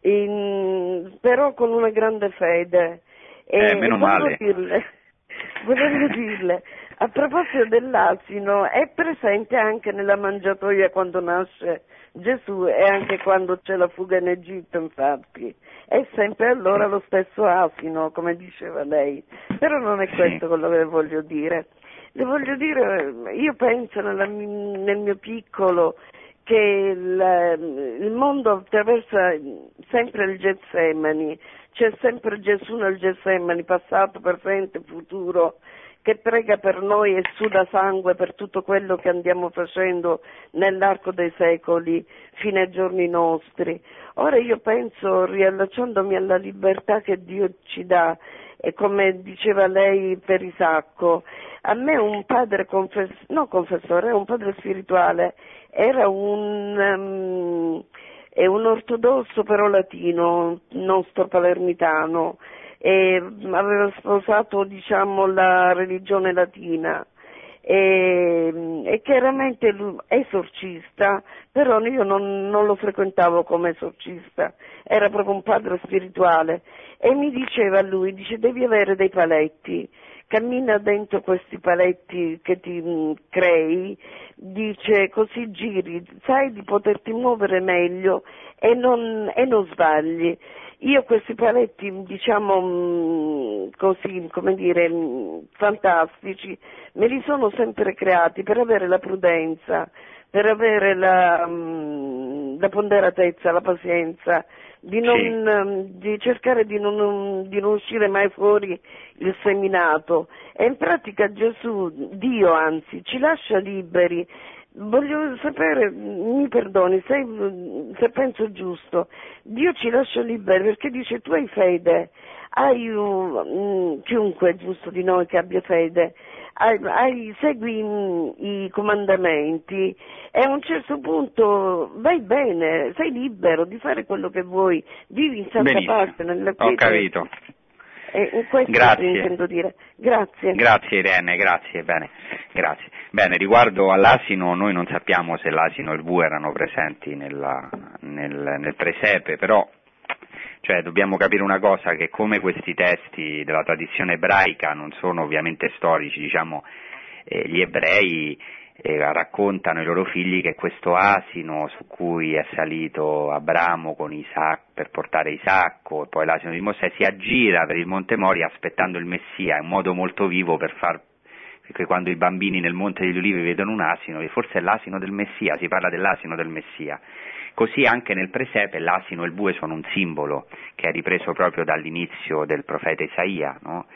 in- però con una grande fede. Eh, meno volevo male. Dirle, volevo dirle, a proposito dell'asino, è presente anche nella mangiatoia quando nasce Gesù e anche quando c'è la fuga in Egitto, infatti. È sempre allora lo stesso asino, come diceva lei. Però non è questo quello che voglio dire. Le voglio dire, io penso nella nel mio piccolo che il, il mondo attraversa sempre il Getsemani, c'è sempre Gesù nel Getsemani, passato, presente, futuro, che prega per noi e suda sangue per tutto quello che andiamo facendo nell'arco dei secoli fino ai giorni nostri. Ora io penso, riallacciandomi alla libertà che Dio ci dà, e come diceva lei per Isacco, a me un padre confessore, no confessore, un padre spirituale, era un, um, un ortodosso però latino, nostro palermitano, e aveva sposato diciamo, la religione latina e, e chiaramente esorcista, però io non, non, lo frequentavo come esorcista, era proprio un padre spirituale e mi diceva lui, dice devi avere dei paletti, cammina dentro questi paletti che ti mh, crei, dice così giri, sai di poterti muovere meglio e non, e non sbagli. Io questi paletti, diciamo mh, così, come dire, mh, fantastici, me li sono sempre creati per avere la prudenza, per avere la, mh, la ponderatezza, la pazienza, di, non, sì. di cercare di non, di non, uscire mai fuori il seminato. E in pratica Gesù, Dio anzi, ci lascia liberi Voglio sapere, mi perdoni, se, se, penso giusto, Dio ci lascia liberi perché dice tu hai fede, hai um, chiunque è giusto di noi che abbia fede, hai, hai, segui um, i comandamenti. E a un certo punto vai bene, sei libero di fare quello che vuoi, vivi in santa Benissimo. pace nella Ho capito. E questo grazie. intendo dire. Grazie. Grazie Irene, grazie, bene, grazie. Bene, riguardo all'asino, noi non sappiamo se l'asino e il bue erano presenti nella, nel, nel presepe, però cioè, dobbiamo capire una cosa, che come questi testi della tradizione ebraica non sono ovviamente storici, diciamo, eh, gli ebrei eh, raccontano ai loro figli che questo asino su cui è salito Abramo Isacco, per portare Isacco e poi l'asino di Mosè si aggira per il Monte Moria aspettando il Messia, è un modo molto vivo per far perché quando i bambini nel Monte degli Ulivi vedono un asino, forse è l'asino del Messia, si parla dell'asino del Messia. Così anche nel presepe l'asino e il bue sono un simbolo che è ripreso proprio dall'inizio del profeta Isaia, no?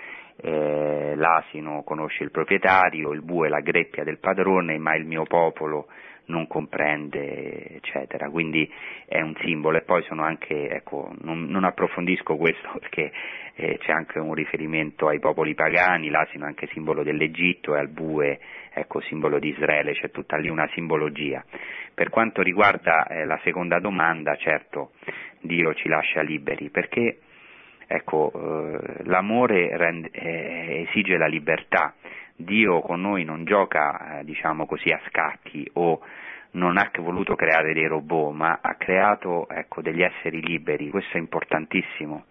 Eh, l'asino conosce il proprietario, il bue la greppia del padrone, ma il mio popolo non comprende, eccetera. Quindi è un simbolo e poi sono anche, ecco, non, non approfondisco questo perché eh, c'è anche un riferimento ai popoli pagani, l'asino è anche simbolo dell'Egitto e al bue, ecco, simbolo di Israele, c'è tutta lì una simbologia. Per quanto riguarda eh, la seconda domanda, certo, Dio ci lascia liberi perché ecco, eh, l'amore rende, eh, esige la libertà, Dio con noi non gioca, eh, diciamo così, a scacchi o non ha voluto creare dei robot, ma ha creato ecco, degli esseri liberi, questo è importantissimo.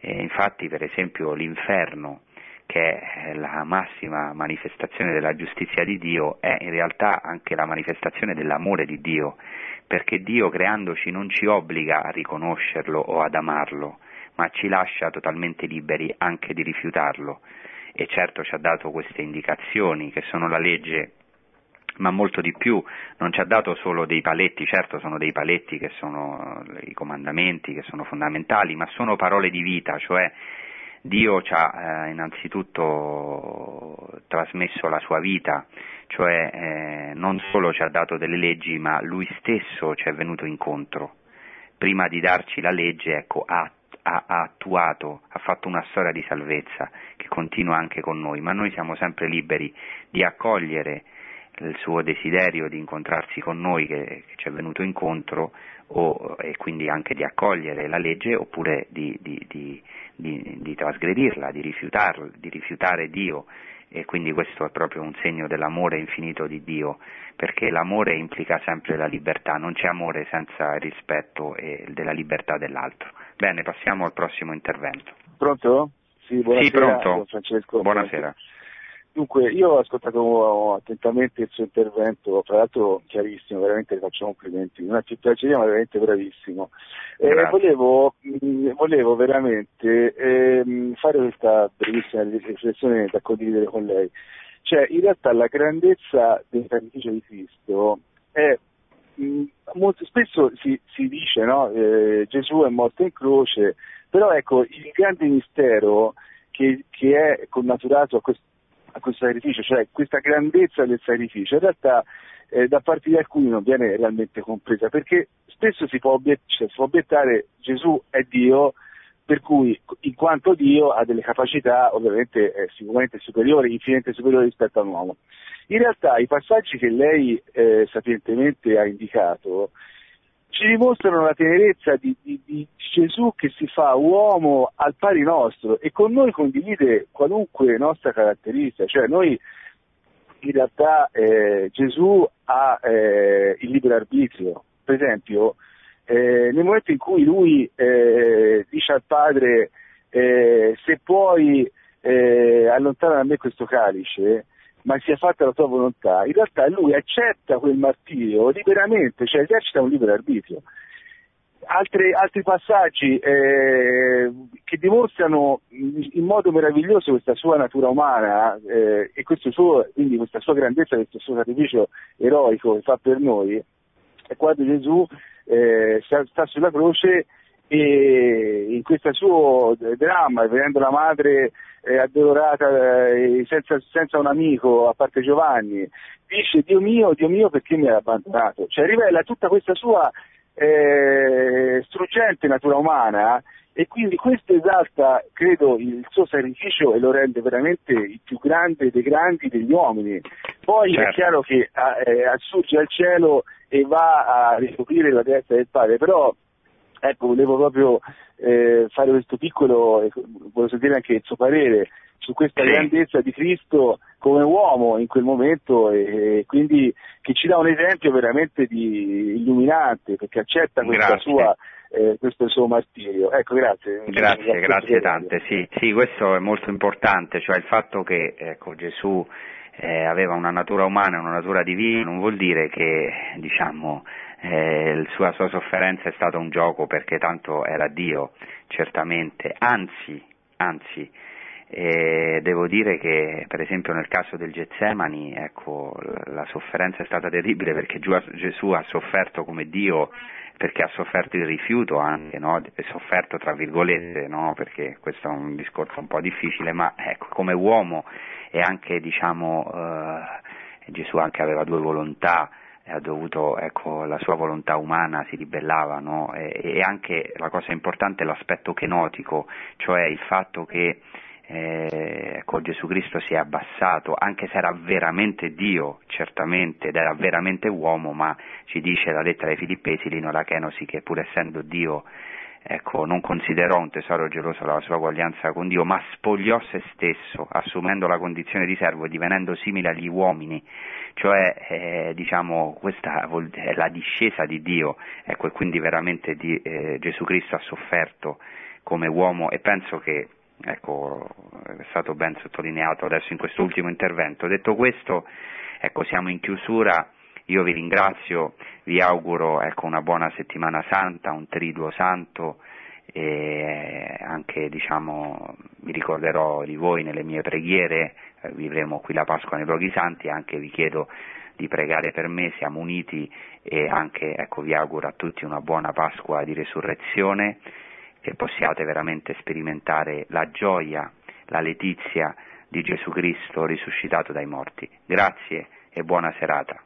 Infatti, per esempio, l'inferno, che è la massima manifestazione della giustizia di Dio, è in realtà anche la manifestazione dell'amore di Dio, perché Dio creandoci non ci obbliga a riconoscerlo o ad amarlo, ma ci lascia totalmente liberi anche di rifiutarlo. E certo ci ha dato queste indicazioni, che sono la legge ma molto di più, non ci ha dato solo dei paletti, certo sono dei paletti che sono i comandamenti, che sono fondamentali, ma sono parole di vita, cioè Dio ci ha eh, innanzitutto trasmesso la sua vita, cioè eh, non solo ci ha dato delle leggi, ma lui stesso ci è venuto incontro. Prima di darci la legge, ecco, ha ha, ha, attuato, ha fatto una storia di salvezza che continua anche con noi, ma noi siamo sempre liberi di accogliere il suo desiderio di incontrarsi con noi che, che ci è venuto incontro o, e quindi anche di accogliere la legge oppure di, di, di, di trasgredirla, di, di rifiutare Dio e quindi questo è proprio un segno dell'amore infinito di Dio, perché l'amore implica sempre la libertà, non c'è amore senza rispetto della libertà dell'altro. Bene, passiamo al prossimo intervento. Pronto? Sì, buonasera. Sì, pronto. Francesco. Buonasera. Dunque, io ho ascoltato attentamente il suo intervento, tra l'altro chiarissimo, veramente le faccio complimenti, una cittadina ma veramente bravissimo. Eh, volevo, mh, volevo, veramente eh, fare questa brevissima riflessione da condividere con lei. Cioè, in realtà la grandezza del sacrificio di Cristo è molto spesso si, si dice no? eh, Gesù è morto in croce, però ecco il grande mistero che, che è connaturato a questo a questo sacrificio, cioè questa grandezza del sacrificio, in realtà eh, da parte di alcuni non viene realmente compresa, perché spesso si può, obiet- cioè, si può obiettare Gesù è Dio, per cui in quanto Dio ha delle capacità ovviamente eh, sicuramente superiori, infinitamente superiori rispetto all'uomo. In realtà i passaggi che lei eh, sapientemente ha indicato ci dimostrano la tenerezza di, di, di, Gesù che si fa uomo al pari nostro e con noi condivide qualunque nostra caratteristica, cioè noi in realtà eh, Gesù ha eh, il libero arbitrio, per esempio eh, nel momento in cui lui eh, dice al padre eh, se puoi eh, allontanare da me questo calice, ma sia fatta la tua volontà, in realtà lui accetta quel martirio liberamente, cioè esercita un libero arbitrio. Altre, altri passaggi eh, che dimostrano in modo meraviglioso questa sua natura umana eh, e suo, quindi questa sua grandezza, questo suo sacrificio eroico che fa per noi, è quando Gesù eh, sta sulla croce e in questo suo dramma, vedendo la madre addolorata eh, senza, senza, un amico, a parte Giovanni, dice Dio mio, Dio mio perché mi hai abbandonato? Cioè rivela tutta questa sua eh, struggente natura umana e quindi questo esalta, credo, il suo sacrificio e lo rende veramente il più grande dei grandi degli uomini. Poi certo. è chiaro che eh, assurge al cielo e va a ricoprire la destra del padre, però ecco, volevo proprio eh, fare questo piccolo, eh, volevo sentire anche il suo parere su questa sì. grandezza di Cristo come uomo in quel momento e, e, quindi che ci dà un esempio veramente di illuminante perché accetta questa sua eh, questo suo martirio. Ecco, grazie. Grazie, grazie tante. Sì, sì, questo è molto importante, cioè il fatto che ecco, Gesù eh, aveva una natura umana e una natura divina non vuol dire che diciamo, eh, la sua sofferenza è stata un gioco perché tanto era Dio, certamente, anzi, anzi eh, devo dire che per esempio nel caso del Getsemani ecco, la sofferenza è stata terribile perché Gesù ha sofferto come Dio perché ha sofferto il rifiuto anche, no? sofferto tra virgolette, no? perché questo è un discorso un po' difficile, ma ecco, come uomo e anche diciamo, eh, Gesù anche aveva due volontà, ha dovuto, ecco, la sua volontà umana si ribellava, no? e, e, anche la cosa importante è l'aspetto kenotico, cioè il fatto che eh, ecco, Gesù Cristo si è abbassato, anche se era veramente Dio, certamente, ed era veramente uomo, ma ci dice la lettera ai Filippesi, Lino Lachenosi, che pur essendo Dio ecco, non considerò un tesoro geloso la sua uguaglianza con Dio, ma spogliò se stesso, assumendo la condizione di servo e divenendo simile agli uomini, cioè eh, diciamo, questa è la discesa di Dio, ecco, e quindi veramente di, eh, Gesù Cristo ha sofferto come uomo e penso che ecco, è stato ben sottolineato adesso in questo ultimo intervento. Detto questo, ecco, siamo in chiusura, io vi ringrazio, vi auguro ecco, una buona settimana santa, un triduo santo e anche diciamo, vi ricorderò di voi nelle mie preghiere, eh, vivremo qui la Pasqua nei luoghi santi, anche vi chiedo di pregare per me, siamo uniti e anche ecco, vi auguro a tutti una buona Pasqua di resurrezione che possiate veramente sperimentare la gioia, la letizia di Gesù Cristo risuscitato dai morti. Grazie e buona serata.